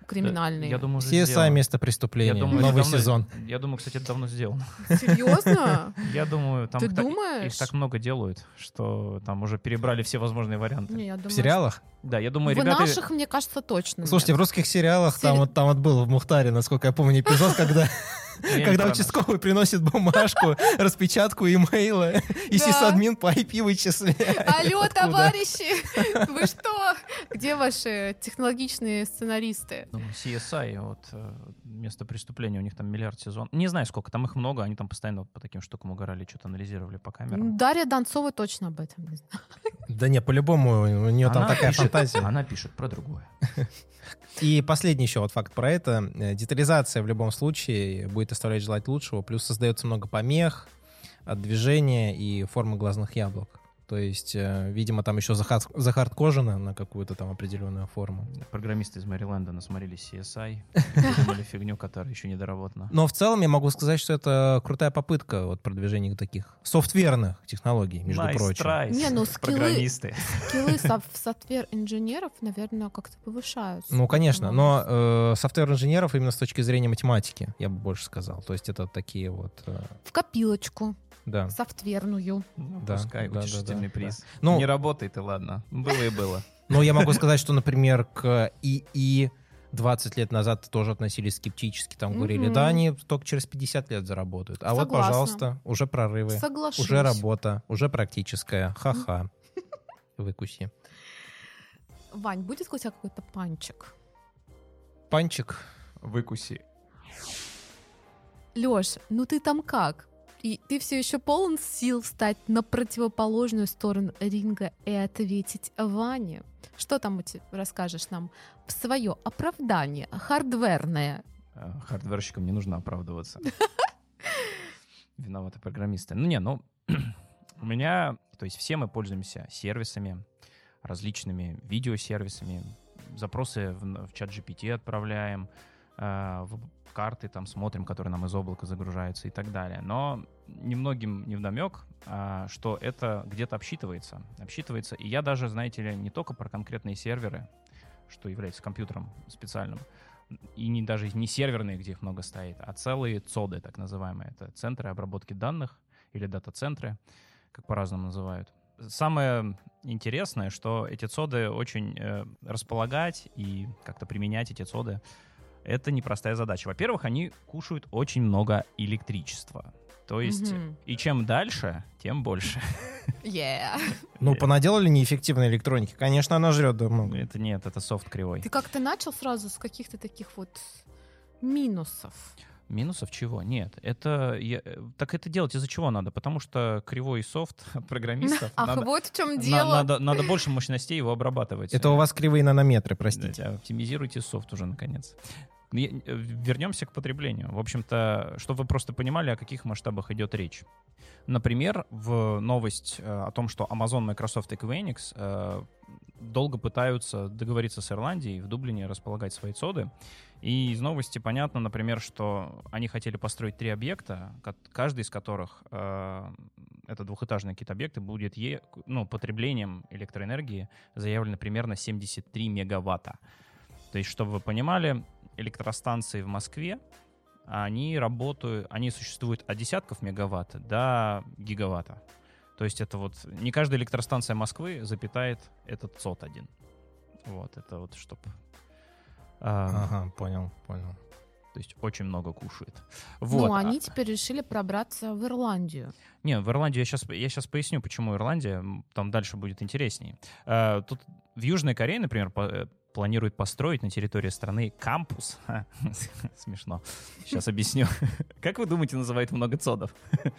криминальные. Я думаю, уже CSI место преступления. Я думаю, Новый давно- сезон. Я думаю, кстати, это давно сделано. Серьезно? Я думаю, там Ты их так- думаешь? их так много делают, что там уже перебрали все возможные варианты. Не, я думаю, В сериалах? Да, я В думаю, ребята... наших, мне кажется, точно. Слушайте, в нет. русских сериалах там Сери- вот, там вот был в Мухтаре, насколько я помню, эпизод, когда, когда участковый приносит бумажку, распечатку имейла, и сисадмин по IP вычисляет. Алло, товарищи! Вы что? Где ваши технологичные сценаристы? Ну, CSI, вот э, место преступления, у них там миллиард сезон. Не знаю, сколько, там их много, они там постоянно вот по таким штукам угорали, что-то анализировали по камерам. Дарья Донцова точно об этом не знает. Да не, по-любому, у нее там такая пишет- фантазия. Она пишет про другое. И последний еще вот факт про это. Э, Детализация в любом случае будет оставлять желать лучшего. Плюс создается много помех от движения и формы глазных яблок. То есть, э, видимо, там еще захар- захардкожено на какую-то там определенную форму. Программисты из Мэриленда насмотрелись CSI, придумали фигню, которая еще не доработана. Но в целом я могу сказать, что это крутая попытка вот продвижения таких софтверных технологий, между Nice прочим. try, Не, ну, скиллы- программисты. Скиллы софтвер инженеров, наверное, как-то повышаются. Ну, конечно, но э, софтвер-инженеров именно с точки зрения математики, я бы больше сказал. То есть это такие вот, э, В копилочку, да. софтверную. Ну, Да, Пускай да, да, утешительный да, приз. Ну, Не работает, и ладно. Было и было. Но я могу сказать, что, например, к ИИ 20 лет назад тоже относились скептически. Там говорили, да, они только через 50 лет заработают. А вот, пожалуйста, уже прорывы, Соглашусь. уже работа, уже практическая. Ха-ха. Выкуси. Вань, будет у тебя какой-то панчик? Панчик. Выкуси. Лёш, ну ты там как? И ты все еще полон сил встать на противоположную сторону ринга и ответить Ване? Что там у тебя расскажешь нам в свое оправдание хардверное? Э, Хардверщикам не нужно оправдываться. Виноваты программисты. Ну не, ну у меня, то есть все мы пользуемся сервисами, различными видеосервисами, запросы в, в чат GPT отправляем, э, в карты там смотрим, которые нам из облака загружаются и так далее. Но немногим невдомек, а, что это где-то обсчитывается. Обсчитывается, и я даже, знаете ли, не только про конкретные серверы, что является компьютером специальным, и не даже не серверные, где их много стоит, а целые ЦОДы, так называемые. Это центры обработки данных или дата-центры, как по-разному называют. Самое интересное, что эти ЦОДы очень э, располагать и как-то применять эти ЦОДы, это непростая задача. Во-первых, они кушают очень много электричества. То есть, Мгм. и чем дальше, тем больше. Yeah. Ну, понаделали неэффективной электроники. Конечно, она жрет да, много. Это нет, это софт кривой. Ты как-то начал сразу с каких-то таких вот минусов. Минусов чего? Нет. Это я- э, так это делать из-за чего надо? Потому что кривой софт от программистов. Ах, надо, вот в чем на- дело. надо, надо больше мощностей его обрабатывать. Это у вас кривые нанометры, Да, простите. Оптимизируйте софт уже наконец. Я- э, Вернемся к потреблению. В общем-то, чтобы вы просто понимали, о каких масштабах идет речь. Например, в новость э, о том, что Amazon, Microsoft и Equinix э, долго пытаются договориться с Ирландией в Дублине располагать свои цоды. И из новости понятно, например, что они хотели построить три объекта, ка- каждый из которых э, это двухэтажные какие-то объекты, будет е, ну, потреблением электроэнергии заявлено примерно 73 мегаватта. То есть, чтобы вы понимали, электростанции в Москве, они работают, они существуют от десятков мегаватт до гигаватта. То есть это вот не каждая электростанция Москвы запитает этот ЦОТ один. Вот, это вот чтобы... Ага, понял, понял. То есть очень много кушает. Вот. Ну, а- они теперь решили пробраться в Ирландию. Не, в Ирландию я сейчас, я сейчас поясню, почему Ирландия, там дальше будет интереснее. Э, Тут в Южной Корее, например, по- планируют построить на территории страны кампус. Смешно. Сейчас объясню. Как вы думаете, называют много цодов?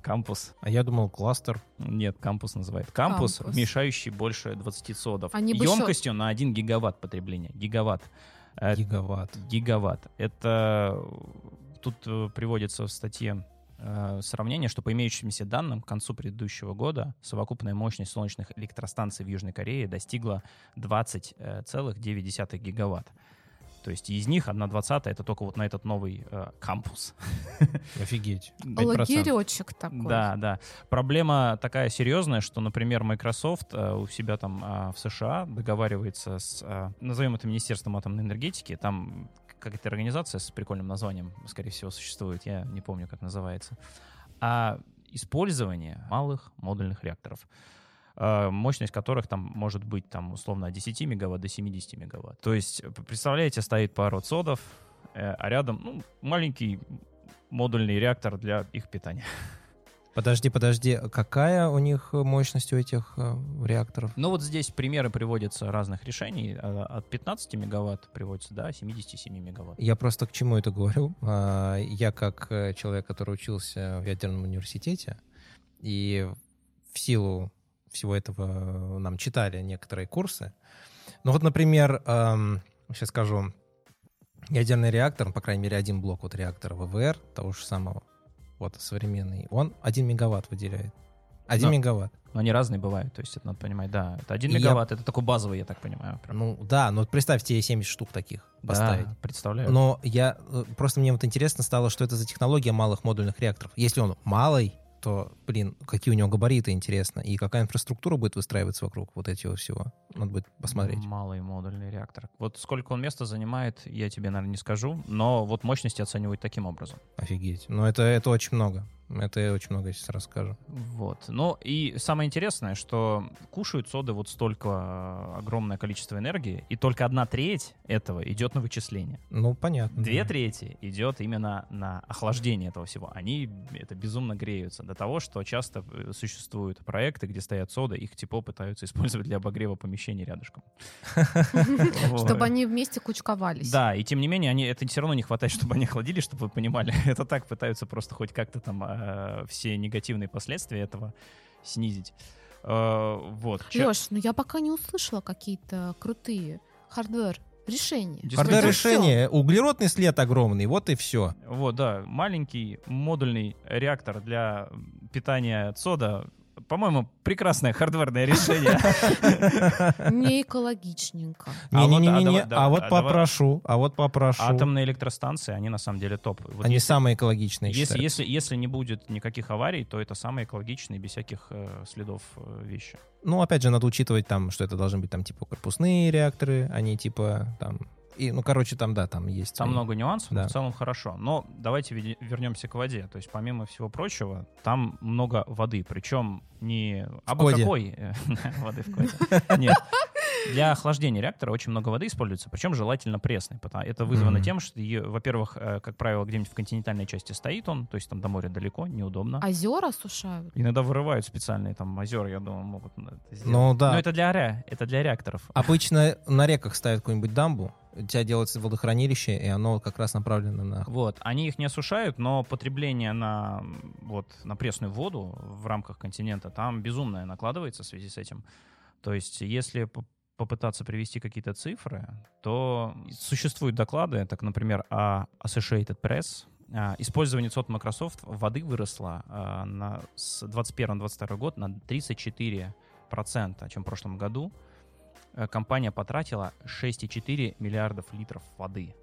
Кампус. А я думал, кластер. Нет, кампус называют. Кампус, Кампус. вмещающий больше 20 цодов. Они Емкостью на 1 гигаватт потребления. Гигаватт. Э, Гигаватт. Гигаватт. Это тут э, приводится в статье э, сравнение, что по имеющимся данным к концу предыдущего года совокупная мощность солнечных электростанций в Южной Корее достигла 20,9 гигаватт. То есть из них 1 двадцатая это только вот на этот новый э, кампус. Офигеть. 5%. Лагеречек такой. Да, да. Проблема такая серьезная, что, например, Microsoft э, у себя там э, в США договаривается с, э, назовем это Министерством атомной энергетики, там какая-то организация с прикольным названием, скорее всего, существует, я не помню, как называется, а использование малых модульных реакторов э, мощность которых там может быть там условно от 10 мегаватт до 70 мегаватт. То есть, представляете, стоит пара содов, э, а рядом ну, маленький модульный реактор для их питания. Подожди, подожди, какая у них мощность у этих э, реакторов? Ну вот здесь примеры приводятся разных решений. А, От 15 мегаватт приводится до 77 мегаватт. Я просто к чему это говорю? А, Я как э, человек, который учился в ядерном университете, и в силу всего этого э, нам читали некоторые курсы. Ну вот, например, эм, сейчас скажу, ядерный реактор, по крайней мере, один блок вот реактора ВВР, того же самого, вот современный, он 1 мегаватт выделяет. 1 Но- мегаватт. Но они разные бывают, то есть это надо понимать. Да, это 1 И я- мегаватт, это такой базовый, я так понимаю. прям. Ну да, но вот представь тебе 70 штук таких поставить. Да, представляю. Но я э, просто мне вот интересно стало, что это за технология малых модульных реакторов. Если он малый, то, блин, какие у него габариты, интересно, и какая инфраструктура будет выстраиваться вокруг вот этого всего. Надо будет посмотреть. Малый модульный реактор. Вот сколько он места занимает, я тебе, наверное, не скажу, но вот мощности оценивают таким образом. Офигеть. Но это, это очень много. Это я очень много сейчас расскажу. Вот. Ну и самое интересное, что кушают соды вот столько э, огромное количество энергии, и только одна треть этого идет на вычисление. Ну, понятно. Две да. трети идет именно на охлаждение этого всего. Они это безумно греются до того, что часто э, существуют проекты, где стоят соды, их тепло пытаются использовать для обогрева помещений рядышком. Чтобы они вместе кучковались. Да, и тем не менее, они, это все равно не хватает, чтобы они охладились, чтобы вы понимали. Это так пытаются просто хоть как-то там э, все негативные последствия этого снизить. Э, вот. Че- Леш, ну я пока не услышала какие-то крутые hardware решения. Hardware Это решение, углеродный след огромный, вот и все. Вот, да, маленький модульный реактор для питания сода. По-моему, прекрасное хардверное решение. Не экологичненько. А вот, а а вот а давай- попрошу, а вот попрошу. Атомные электростанции, они на самом деле топ. Вот Они если- самые экологичные, Если, если, если не будет никаких аварий, то это самые экологичные, без всяких э, следов э, вещи. Ну, опять же, надо учитывать там, что это должны быть там типа корпусные реакторы, они типа там... И, ну, короче, там, да, там есть... Там свои- много нюансов, но Да. в целом хорошо. Но давайте вернемся к воде. То есть, помимо всего прочего, там много воды. Причем не коде. какой э, воды в коде. Нет. Для охлаждения реактора очень много воды используется, причем желательно пресной. потому- Это вызвано Мгм. тем, что, ее, во-первых, э, как правило, где-нибудь в континентальной части стоит он, то есть там до моря далеко, неудобно. Озера сушают. Иногда вырывают специальные там озера, я думаю, могут это сделать. Ну, да. Но это для, ре- это для реакторов. Обычно на реках ставят какую-нибудь дамбу, у тебя делается водохранилище, и оно как раз направлено на... Вот, они их не осушают, но потребление на, вот, на пресную воду в рамках континента там безумное накладывается в связи с этим. То есть, если по- попытаться привести какие-то цифры, то существуют доклады, так, например, о Associated Press, а, Использование сот Microsoft воды выросло а, на, с 21-22 год на 34%, чем в прошлом году. Э, Компания потратила 6,4 миллиардов литров воды.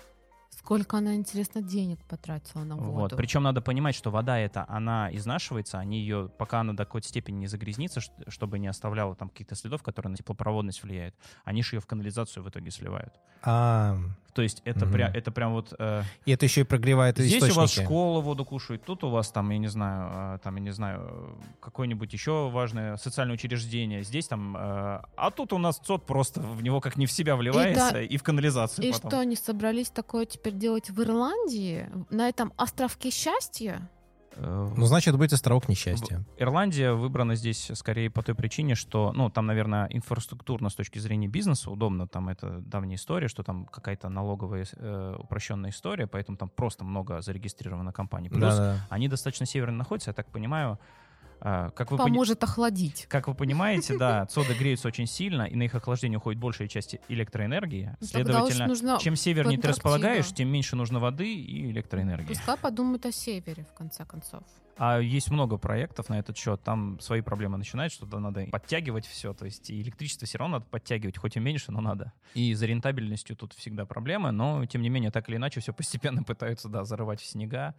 Сколько она, интересно, денег потратила на Вот. воду. Причем надо понимать, что вода эта, она изнашивается, они ее, пока она до какой-то степени не загрязнится, чтобы не оставляла там каких-то следов, которые на теплопроводность влияют, они же ее в канализацию в итоге сливают. А, То есть это, Мгм. прям, это прям вот... э, и это еще и прогревает здесь источники. у вас школа воду кушает, тут у вас там, я не знаю, э, там, я не знаю, какое-нибудь еще важное социальное учреждение, здесь там... э, а тут у нас ЦОД просто в него как не в себя вливается и, в канализацию И потом. что, они собрались такое теперь делать в Ирландии? На этом островке счастья? Э, Ну, значит, будет островок несчастья. Ирландия выбрана здесь скорее по той причине, что, ну, там, наверное, инфраструктурно с точки зрения бизнеса удобно, там это давняя история, что там какая-то налоговая э, упрощенная история, поэтому там просто много зарегистрировано компаний. Плюс Да-да. они достаточно северно находятся, я так понимаю, Как вы пони- Поможет охладить. Как вы понимаете, да, цоды греются очень сильно, и на их охлаждение уходит большая часть электроэнергии. Следовательно, чем севернее ты располагаешь, тем меньше нужно воды и электроэнергии. Пускай подумают о севере, в конце концов. А есть много проектов на этот счет, там свои проблемы начинают, что то надо подтягивать все, то есть и электричество все равно надо подтягивать, хоть и меньше, но надо. И за рентабельностью тут всегда проблемы, но тем не менее, так или иначе, все постепенно пытаются, да, зарывать в снега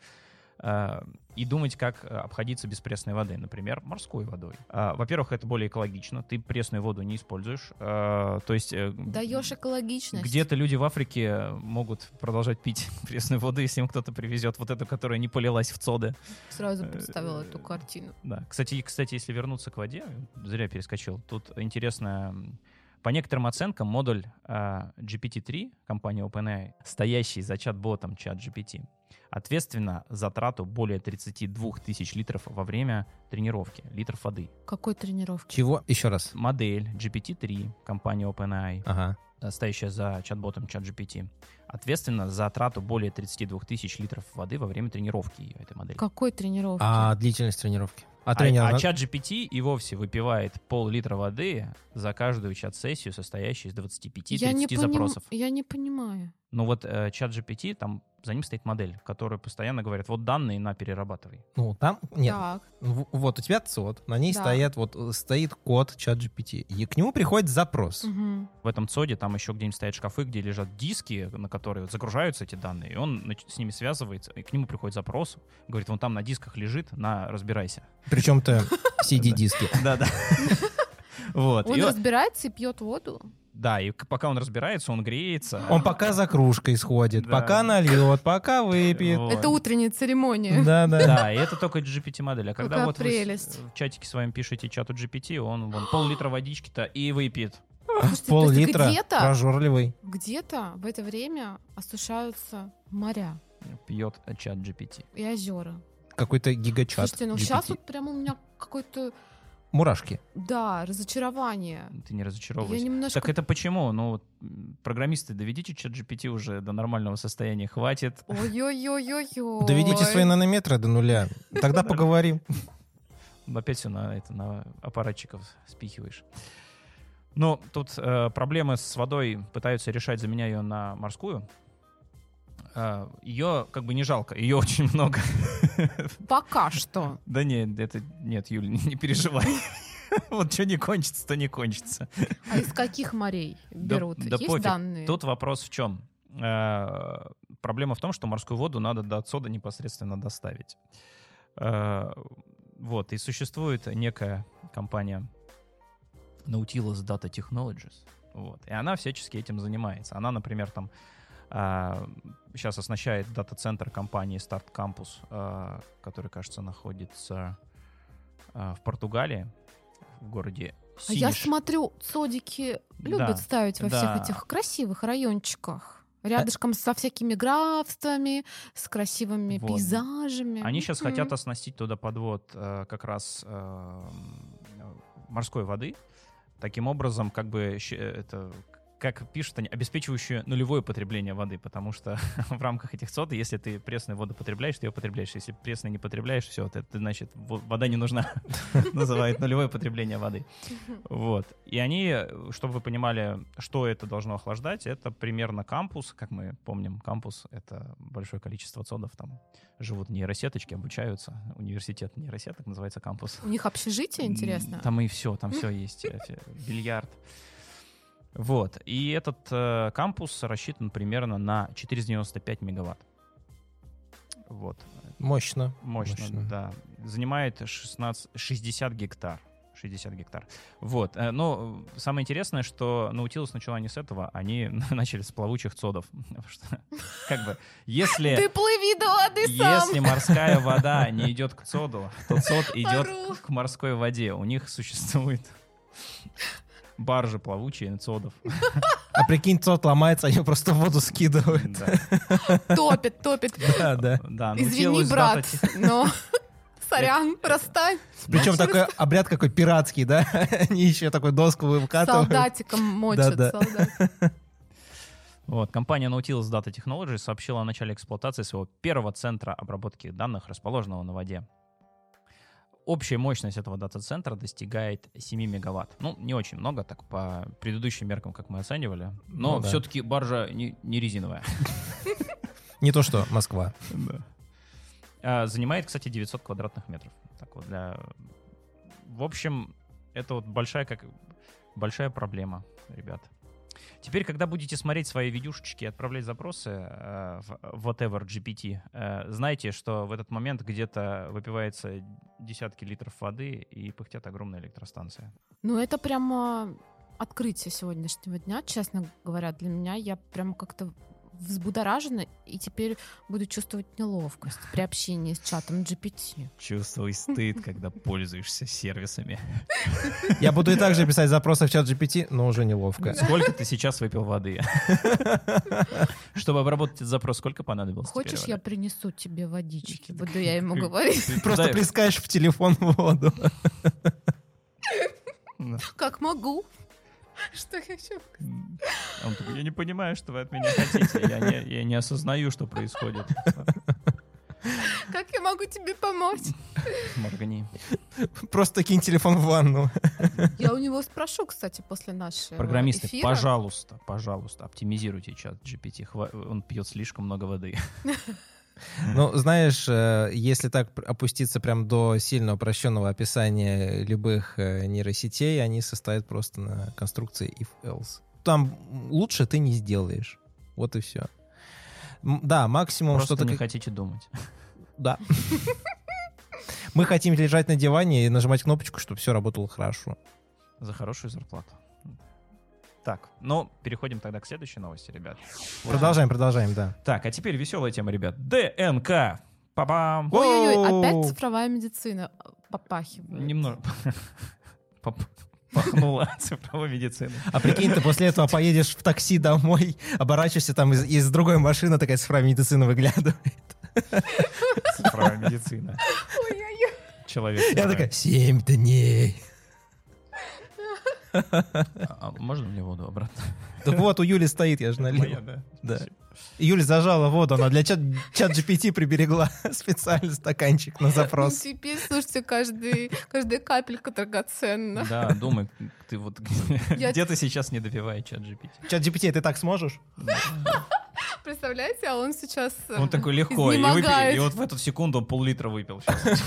и думать, как э, обходиться без пресной воды, например, морской водой. А, Во-первых, это более экологично, ты пресную воду не используешь, э, то есть э, Даешь экологичность. где-то люди в Африке могут продолжать пить пресную воду, если им кто-то привезет вот эту, которая не полилась в цоды. Сразу представила эту картину. Да. Кстати, кстати, если вернуться к воде, зря перескочил. Тут интересно, по некоторым оценкам, модуль а, GPT-3 компании OpenAI, стоящий за чат-ботом чат GPT, ответственно за трату более 32 тысяч литров во время тренировки, литров воды. Какой тренировки? Чего? Еще раз. Модель GPT-3 компании OpenAI, Ага. стоящая за чат-ботом чат GPT, ответственно за трату более 32 тысяч литров воды во время тренировки этой модели. Какой тренировки? А длительность тренировки? А А, тренер... а на- чат GPT и вовсе выпивает пол-литра воды за каждую чат-сессию, состоящую из 25-30 я, не поним- запросов. я не понимаю. Ну вот э, чат GPT, там за ним стоит модель, которая постоянно говорит, вот данные на перерабатывай. Ну, там... Нет. Так. В- Вот у тебя ЦОД, на ней Да. стоят, вот э, стоит код чат GPT. И к нему приходит запрос. Мгм. В этом ЦОДе там еще где-нибудь стоят шкафы, где лежат диски, на которые вот загружаются эти данные, и он нач- с ними связывается, и к нему приходит запрос, говорит, вон там на дисках лежит, на, разбирайся. Причем-то CD-диски. Да-да. Вот. Он И разбирается и пьет воду. Да, и пока он разбирается, он греется. Он пока за кружкой сходит, Да. пока нальет, пока выпьет. Вот. Это утренняя церемония. Да-да. Да, и это только GPT-модель. А когда Какая вот вы с- прелесть. в чатике с вами пишете чату GPT, он вон пол-литра водички-то и выпьет. Пол-литра Где-то, прожорливый. где-то в это время осушаются моря Пьет чат GPT. и озера. Какой-то гигачат. Слушайте, ну GPT. сейчас вот прямо у меня какое-то, Мурашки. да, разочарование. Ты не Я разочаровывайся. немножко... Так это почему? Ну, вот, программисты, доведите чат GPT уже до нормального состояния, хватит. Ой-ой-ой-ой-ой. Доведите свои нанометры до нуля. Тогда поговорим. Опять все на, это, на аппаратчиков спихиваешь. Ну, тут э, проблемы с водой пытаются решать, заменяя ее на морскую. Ее как бы не жалко, ее очень много. Пока что. Да нет, это нет, Юль, не, переживай. Вот что не кончится, то не кончится. А из каких морей берут? да Есть данные? Тут вопрос в чем? Э, Проблема в том, что морскую воду надо до отсода непосредственно доставить. Э, Вот, и существует некая компания Nautilus Data Technologies. Вот, и она всячески этим занимается. Она, например, там сейчас оснащает дата-центр компании Start Campus, э, который, кажется, находится э, в Португалии, в городе А я Синиш. смотрю, цодики любят Да, ставить во да. всех этих красивых райончиках. Рядышком со всякими графствами, с красивыми Вот. пейзажами. Они сейчас Мгм. хотят оснастить туда подвод э, как раз э, морской воды. Таким образом, как бы э, это как пишут они, обеспечивающую нулевое потребление воды, потому что в рамках этих сот, если ты пресную воду потребляешь, ты ее потребляешь. Если пресную не потребляешь, все, это, это значит, во- вода не нужна. Называют нулевое потребление воды. Вот. И они, чтобы вы понимали, что это должно охлаждать, это примерно кампус. Как мы помним, кампус — это большое количество цодов. Там живут нейросеточки, обучаются. Университет нейросеток называется кампус. У них общежитие, интересно? Там и все, там все есть. э, Бильярд. Вот. И этот э, кампус рассчитан примерно на 495 мегаватт. Вот. Мощно. Мощно, Мощно. да. Занимает 16, 60 гектар. 60 гектар. Вот. э, Но самое интересное, что Наутилус начала не с этого, они начали с плавучих цодов. Что, как бы, если... Ты плыви до воды сам! Если морская вода не идет к цоду, то цод идет Ору. к морской воде. У них существует баржи плавучие на цодов. А прикинь, цот ломается, они просто в воду скидывают. Да, Топит, топит. Да, да. да, Извини, Nautilus брат, но... Сорян, расстань. Причем такой обряд какой пиратский, да? Они еще такой доску выкатывают. Солдатиком мочат, Да-да. солдат. Вот, компания Nautilus Data Technologies сообщила о начале эксплуатации своего первого центра обработки данных, расположенного на воде. Общая мощность этого дата-центра достигает 7 мегаватт. Ну, не очень много, так по предыдущим меркам, как мы оценивали. Но Ну да. все-таки баржа не, не резиновая. Не то что Москва. А, Занимает, кстати, 900 квадратных метров. Так вот для... В общем, это вот большая, как... большая проблема, ребят. Теперь, когда будете смотреть свои видюшечки и отправлять запросы э, в whatever GPT, э, знайте, что в этот момент где-то выпивается десятки литров воды и пыхтят огромные электростанции. Ну, это прямо открытие сегодняшнего дня, честно говоря, для меня. Я прямо как-то взбудоражена и теперь буду чувствовать неловкость при общении с чатом GPT. Чувствуй стыд, когда пользуешься сервисами. Я буду и так же писать запросы в чат GPT, но уже неловко. Сколько ты сейчас выпил воды? Чтобы обработать этот запрос, сколько понадобилось? Хочешь, я принесу тебе водички? Буду я ему говорить. Просто плескаешь в телефон воду. Как могу. Что я еще? Он такой, я не понимаю, что вы от меня хотите. Я не, я не осознаю, что происходит. Как я могу тебе помочь? Моргани. Просто кинь телефон в ванну. Я у него спрошу, кстати, после нашего Программисты, эфира. пожалуйста, пожалуйста, оптимизируйте чат GPT. Он пьет слишком много воды. Ну, знаешь, э, если так опуститься прям до сильно упрощенного описания любых э, нейросетей, они состоят просто на конструкции if-else. Там лучше ты не сделаешь. Вот и все. Да, максимум Просто что-то... не как- хотите думать. Да. Мы хотим лежать на диване и нажимать кнопочку, чтобы все работало хорошо. За хорошую зарплату. Так, ну, переходим тогда к следующей новости, ребят. Продолжаем, продолжаем, да. Так, а теперь веселая тема, ребят. ДНК. Па-бам! Ой-ой-ой, опять цифровая медицина попахивает. Немного пахнуло цифровой медициной. А прикинь, ты после этого поедешь в такси домой, оборачиваешься, там из, из другой машины такая цифровая медицина выглядывает. Цифровая медицина. Ой-ой-ой. Человек. Я такая, семь дней. А, а можно мне воду обратно? Да вот, у Юли стоит, я же налил. Моя, да? Да. Юля зажала воду, она для чат, чат GPT приберегла специально стаканчик на Ну, запрос. теперь, слушайте, каждый, каждая капелька драгоценна. Да, думай, ты вот Я- где ты сейчас не допивай чат GPT. Чат GPT, ты так сможешь? Представляете, а он сейчас э, Он такой легко, и, выпил, и вот в эту секунду пол-литра выпил. щас.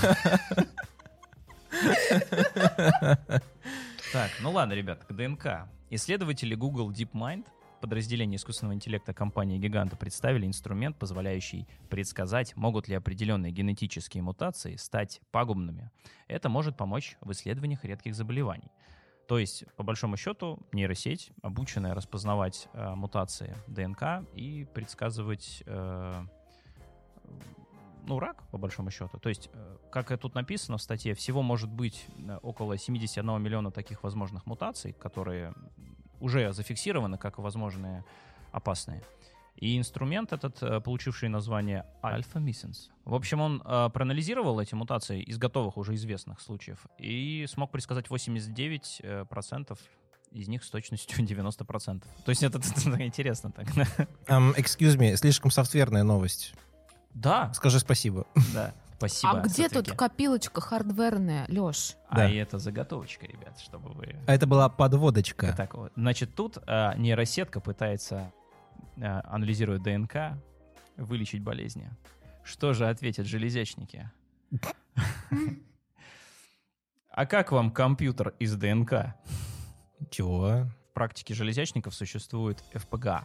Так, ну ладно, ребят, к ДНК. Исследователи Google DeepMind, подразделение искусственного интеллекта компании-гиганта, представили инструмент, позволяющий предсказать, могут ли определенные генетические мутации стать пагубными. Это может помочь в исследованиях редких заболеваний. То есть, по большому счету, нейросеть, обученная распознавать э, мутации ДНК и предсказывать э, ну, рак, по большому счету. То есть, э, как и тут написано в статье, всего может быть э, около 71 миллиона таких возможных мутаций, которые уже зафиксированы как возможные опасные. И инструмент этот, э, получивший название Alpha Missions. В общем, он проанализировал эти мутации из готовых уже известных случаев и смог предсказать 89% э, процентов из них с точностью 90%. То есть это, это интересно так. Um, excuse me, слишком софтверная новость. Да, Скажи спасибо. да. Спасибо. А где тут копилочка хардверная, Лёш? А Да. и это заготовочка, ребят, чтобы вы... А это была подводочка. Так вот. Значит, тут а, нейросетка пытается, а, анализируя ДНК, вылечить болезни. Что же ответят железячники? А как вам компьютер из ДНК? Чего? В практике железячников существует FPGA.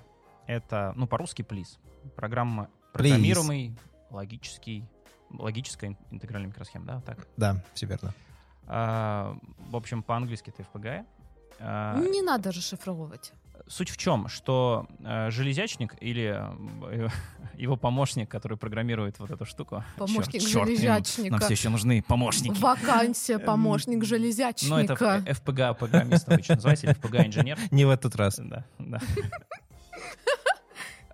Это, ну, по-русски плиз. Программа программируемый логический, логическая ин- интегральная микросхема, да, так? Да, все верно. А, в общем, по-английски это FPGA. А, Не надо расшифровывать. Суть в чем, что э, железячник или э, его помощник, который программирует вот эту штуку. Помощник им, железячника. Нам все еще нужны помощники. Вакансия помощник Ну, это железячника. F- FPGA программист обычно называется, или FPGA инженер. Не в этот раз. Да, да.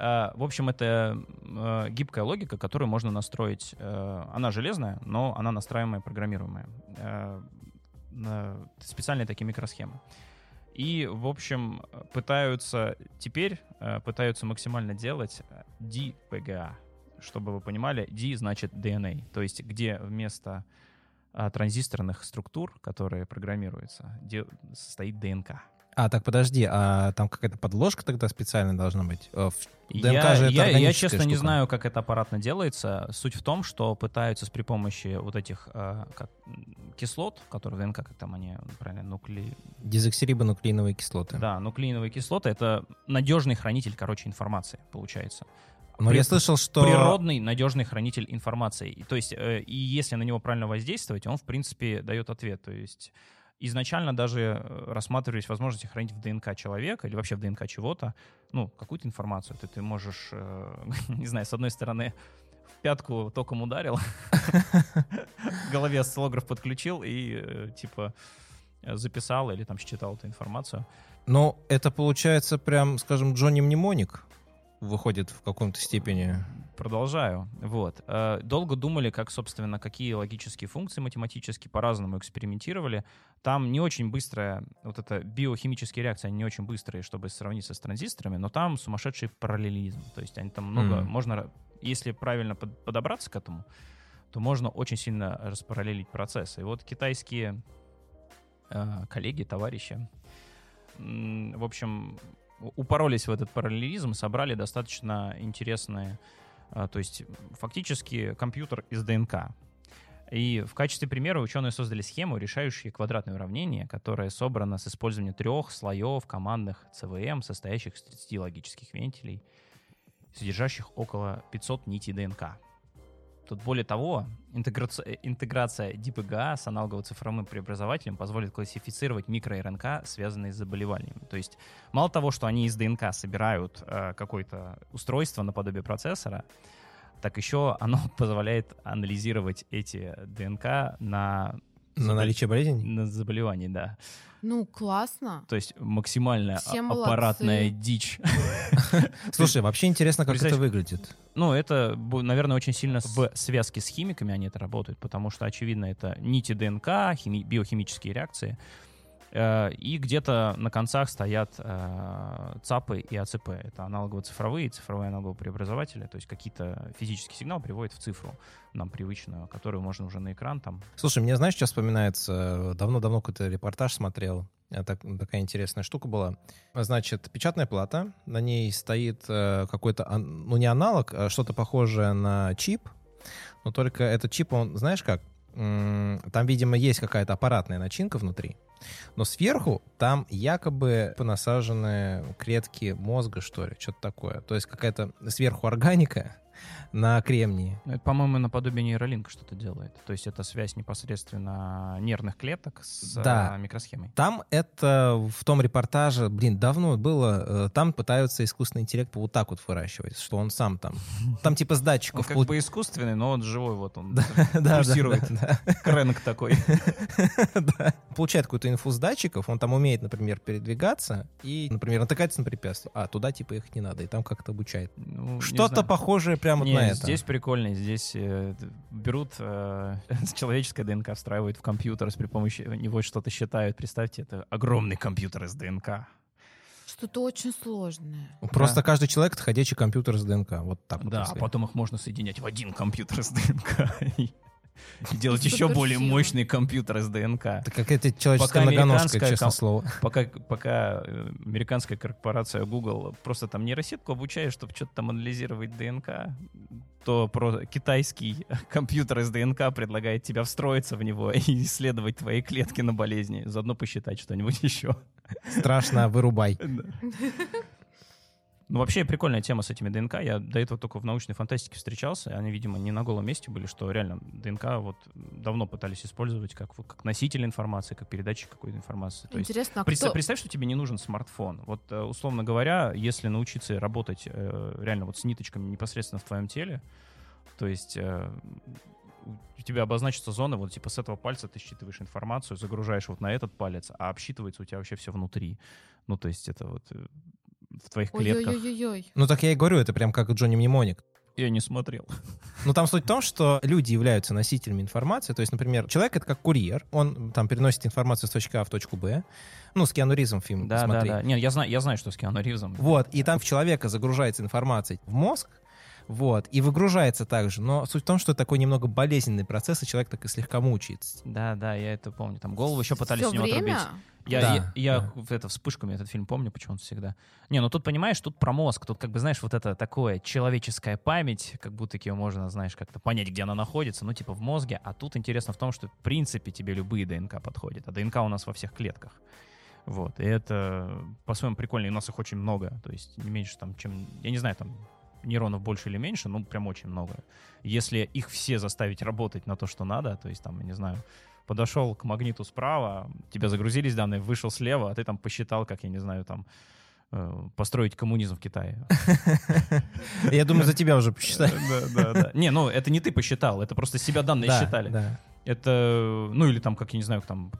А, В общем, это э, гибкая логика, которую можно настроить. э, Она железная, но она настраиваемая, программируемая. Э, Специальные такие микросхемы. И, в общем, пытаются теперь э, пытаются максимально делать э, DPGA. Чтобы вы понимали, D значит DNA. То есть где вместо транзисторных структур, которые программируются, состоит ДНК. А, так подожди, а там какая-то подложка тогда специальная должна быть? Э, в- ДНК я, же это я- я, честно не штука. знаю, как это аппаратно делается. Суть в том, что пытаются при помощи вот этих э, как, кислот, которые в ДНК, как там они правильно, нукле... Дезоксирибонуклеиновые кислоты. Да, нуклеиновые кислоты — это надежный хранитель, короче, информации, получается. Но При- я слышал, что... Природный надежный хранитель информации. И, то есть, э, и если на него правильно воздействовать, он, в принципе, дает ответ. То есть изначально даже э, рассматривались возможности хранить в ДНК человека или вообще в ДНК чего-то, ну, какую-то информацию. Ты, ты можешь, э, не знаю, с одной стороны, в пятку током ударил, в голове осциллограф подключил и, э, типа, э, записал или там считал эту информацию. Но это получается прям, скажем, Джонни Мнемоник выходит в каком-то степени. Продолжаю. Вот. Э, Долго думали, как, собственно, какие логические функции математически по-разному экспериментировали. Там не очень быстрая, вот эта биохимические реакции, они не очень быстрые, чтобы сравниться с транзисторами, но там сумасшедший параллелизм. То есть они там много, Мгм. можно, если правильно под- подобраться к этому, то можно очень сильно распараллелить процессы. И вот китайские э, коллеги, товарищи, в общем, упоролись в этот параллелизм, собрали достаточно интересные, а, то есть фактически компьютер из ДНК. И в качестве примера ученые создали схему, решающую квадратное уравнение, которое собрано с использованием трех слоев командных ЦВМ, состоящих из 30 логических вентилей, содержащих около 500 нитей ДНК. Тут более того, интеграция, э, интеграция DPGA с аналогово-цифровым преобразователем позволит классифицировать микро-РНК, связанные с заболеваниями. То есть мало того, что они из ДНК собирают э, какое-то устройство наподобие процессора, так еще оно позволяет анализировать эти ДНК на, На наличие болезней? на заболевания, да. Ну, классно. То есть максимальная Все а- молодцы. аппаратная дичь. Слушай, вообще интересно, как это выглядит. Ну, это, наверное, очень сильно в связке с химиками они это работают, потому что, очевидно, это нити ДНК, хими- биохимические реакции, и где-то на концах стоят э, ЦАПы и АЦП. Это аналогово-цифровые, цифровые аналогово-преобразователи, то есть какие-то физический сигнал приводит в цифру нам привычную, которую можно уже на экран там. Слушай, мне знаешь, сейчас вспоминается, давно-давно какой-то репортаж смотрел, э, так- такая интересная штука была. Значит, печатная плата, на ней стоит э, какой-то, ну не аналог, а что-то похожее на чип, но только этот чип, он, знаешь как, там, видимо, есть какая-то аппаратная начинка внутри, но сверху там якобы понасажены клетки мозга, что ли, что-то такое. То есть какая-то сверху органика на кремнии. Ну, Это, по-моему, наподобие нейролинка что-то делает. То есть это связь непосредственно нервных клеток с Да. э, микросхемой. Там это в том репортаже, блин, давно было, э, там пытаются искусственный интеллект вот так вот выращивать, что он сам там, там типа с Он датчиков. как пол- бы искусственный, но он живой, вот он Да, да, да, крэнк такой. да. Получает какую-то инфу с датчиков, он там умеет, например, передвигаться и, например, натыкается на препятствие. А, туда типа их не надо, и там как-то обучает. Ну, Что-то похожее прямо вот Не, на это. здесь прикольно. Здесь э, берут э, человеческое ДНК, встраивают в компьютер, с при помощи него что-то считают. Представьте, это огромный компьютер из ДНК. Что-то очень сложное. Просто Да. каждый человек — это ходячий компьютер с ДНК. Вот так вот. Да, а потом их можно соединять в один компьютер с ДНК. И делать еще более мощный компьютер из ДНК. Это какая-то человеческая Пока многоножка, американская честное ком- слово. Пока, пока э, американская корпорация Google просто там нейросетку обучает, чтобы что-то там анализировать ДНК, то про китайский компьютер из ДНК предлагает тебя встроиться в него и исследовать твои клетки на болезни, заодно посчитать что-нибудь еще. Страшно, вырубай. Ну, вообще прикольная тема с этими ДНК. Я до этого только в научной фантастике встречался. Они, видимо, не на голом месте были, что реально ДНК вот давно пытались использовать как, как носитель информации, как передатчик какой-то информации. То есть Интересно, а Представь, кто... представь, что тебе не нужен смартфон. Вот, э, условно говоря, если научиться работать э, реально вот с ниточками непосредственно в твоем теле, то есть э, у тебя обозначится зона, вот типа с этого пальца ты считываешь информацию, загружаешь вот на этот палец, а обсчитывается у тебя вообще все внутри. Ну, то есть это вот э, в твоих клетках. Ой-ой-ой-ой. Ну так я и говорю, это прям как Джонни Мнемоник. Я не смотрел. Ну, там суть в том, что люди являются носителями информации. То есть, например, человек — это как курьер. Он там переносит информацию с точки А в точку Б. Ну, с Киану Ривзом фильм Да, да, посмотри. да. Нет, я знаю, я знаю, что с Киану Ривзом. Вот, и там в человека загружается информация в мозг, Вот, и выгружается также. Но суть в том, что это такой немного болезненный процесс, и человек так и слегка мучается. Да, да, я это помню. Там голову еще пытались Всё у него время? отрубить. Я, Да, я, я да. в это вспышками этот фильм помню почему-то всегда. Не, ну тут понимаешь, тут про мозг, тут как бы знаешь вот это такое человеческая память, как будто ее можно, знаешь, как-то понять, где она находится, ну типа в мозге. А тут интересно в том, что в принципе тебе любые ДНК подходят, а ДНК у нас во всех клетках. Вот, и это по-своему прикольно, и у нас их очень много, то есть не меньше там, чем, я не знаю, там нейронов больше или меньше, ну прям очень много. Если их все заставить работать на то, что надо, то есть там, я не знаю, подошел к магниту справа, тебя загрузились данные, вышел слева, а ты там посчитал, как, я не знаю, там э, построить коммунизм в Китае. Я думаю, за тебя уже посчитали. Да, да, да. Не, ну это не ты посчитал, это просто себя данные Да, считали. Это, ну или там, как я не знаю, там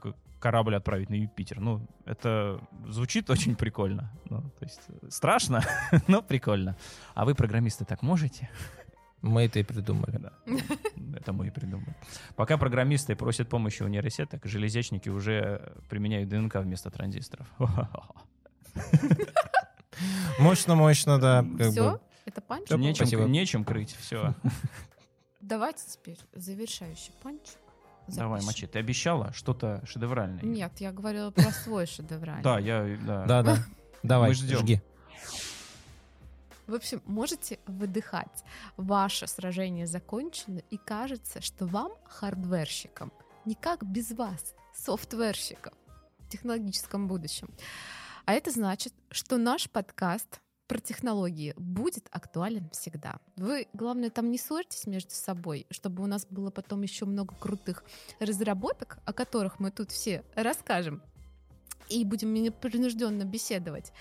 корабль отправить на Юпитер. Ну, это звучит очень прикольно. Ну, то есть э, страшно, но прикольно. А вы, программисты, так можете? Мы это и придумали. Да. Это мы и придумали. Пока программисты просят помощи у нейросеток, железячники уже применяют ДНК вместо транзисторов. Мощно, мощно, да. как Все? бы. Это панч? Нечем, нечем крыть, все. Давайте теперь завершающий панч. Давай, запишем. мочи. Ты обещала что-то шедевральное? Нет, я говорила про свой шедевральный. Да, я, да. Да, да. Давай, жги. В общем, можете выдыхать. Ваше сражение закончено, и кажется, что вам, хардверщикам, никак без вас, софтверщикам, в технологическом будущем. А это значит, что наш подкаст про технологии будет актуален всегда. Вы, главное, там не ссорьтесь между собой, чтобы у нас было потом еще много крутых разработок, о которых мы тут все расскажем и будем непринужденно беседовать.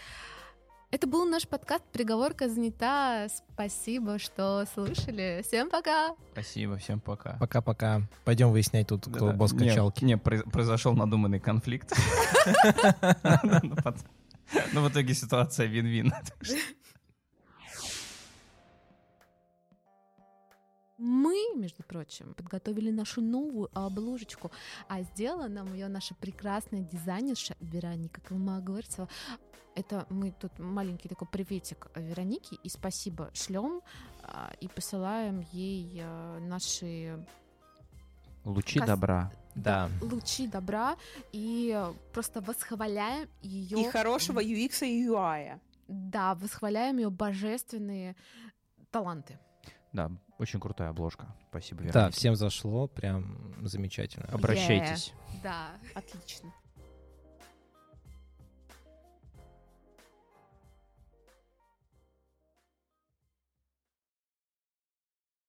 Это был наш подкаст «Приговорка занята». Спасибо, что слышали. Всем пока! Спасибо, всем пока. Пока-пока. Пойдем выяснять тут, кто Да-да. босс Не, качалки. Не, произ- произошел надуманный конфликт. Ну, в итоге ситуация вин-вин. Мы, между прочим, подготовили нашу новую обложечку, а сделала нам ее наша прекрасная дизайнерша Вероника Колмогорцева. Это мы тут маленький такой приветик Веронике и спасибо шлем а, и посылаем ей а, наши Лучи Кас- добра. Да. лучи добра и э, просто восхваляем ее. И хорошего UX и UI. Да, восхваляем ее божественные таланты. Да, очень крутая обложка. Спасибо, Да, Вероника. всем зашло, прям замечательно. Обращайтесь. Да. Отлично.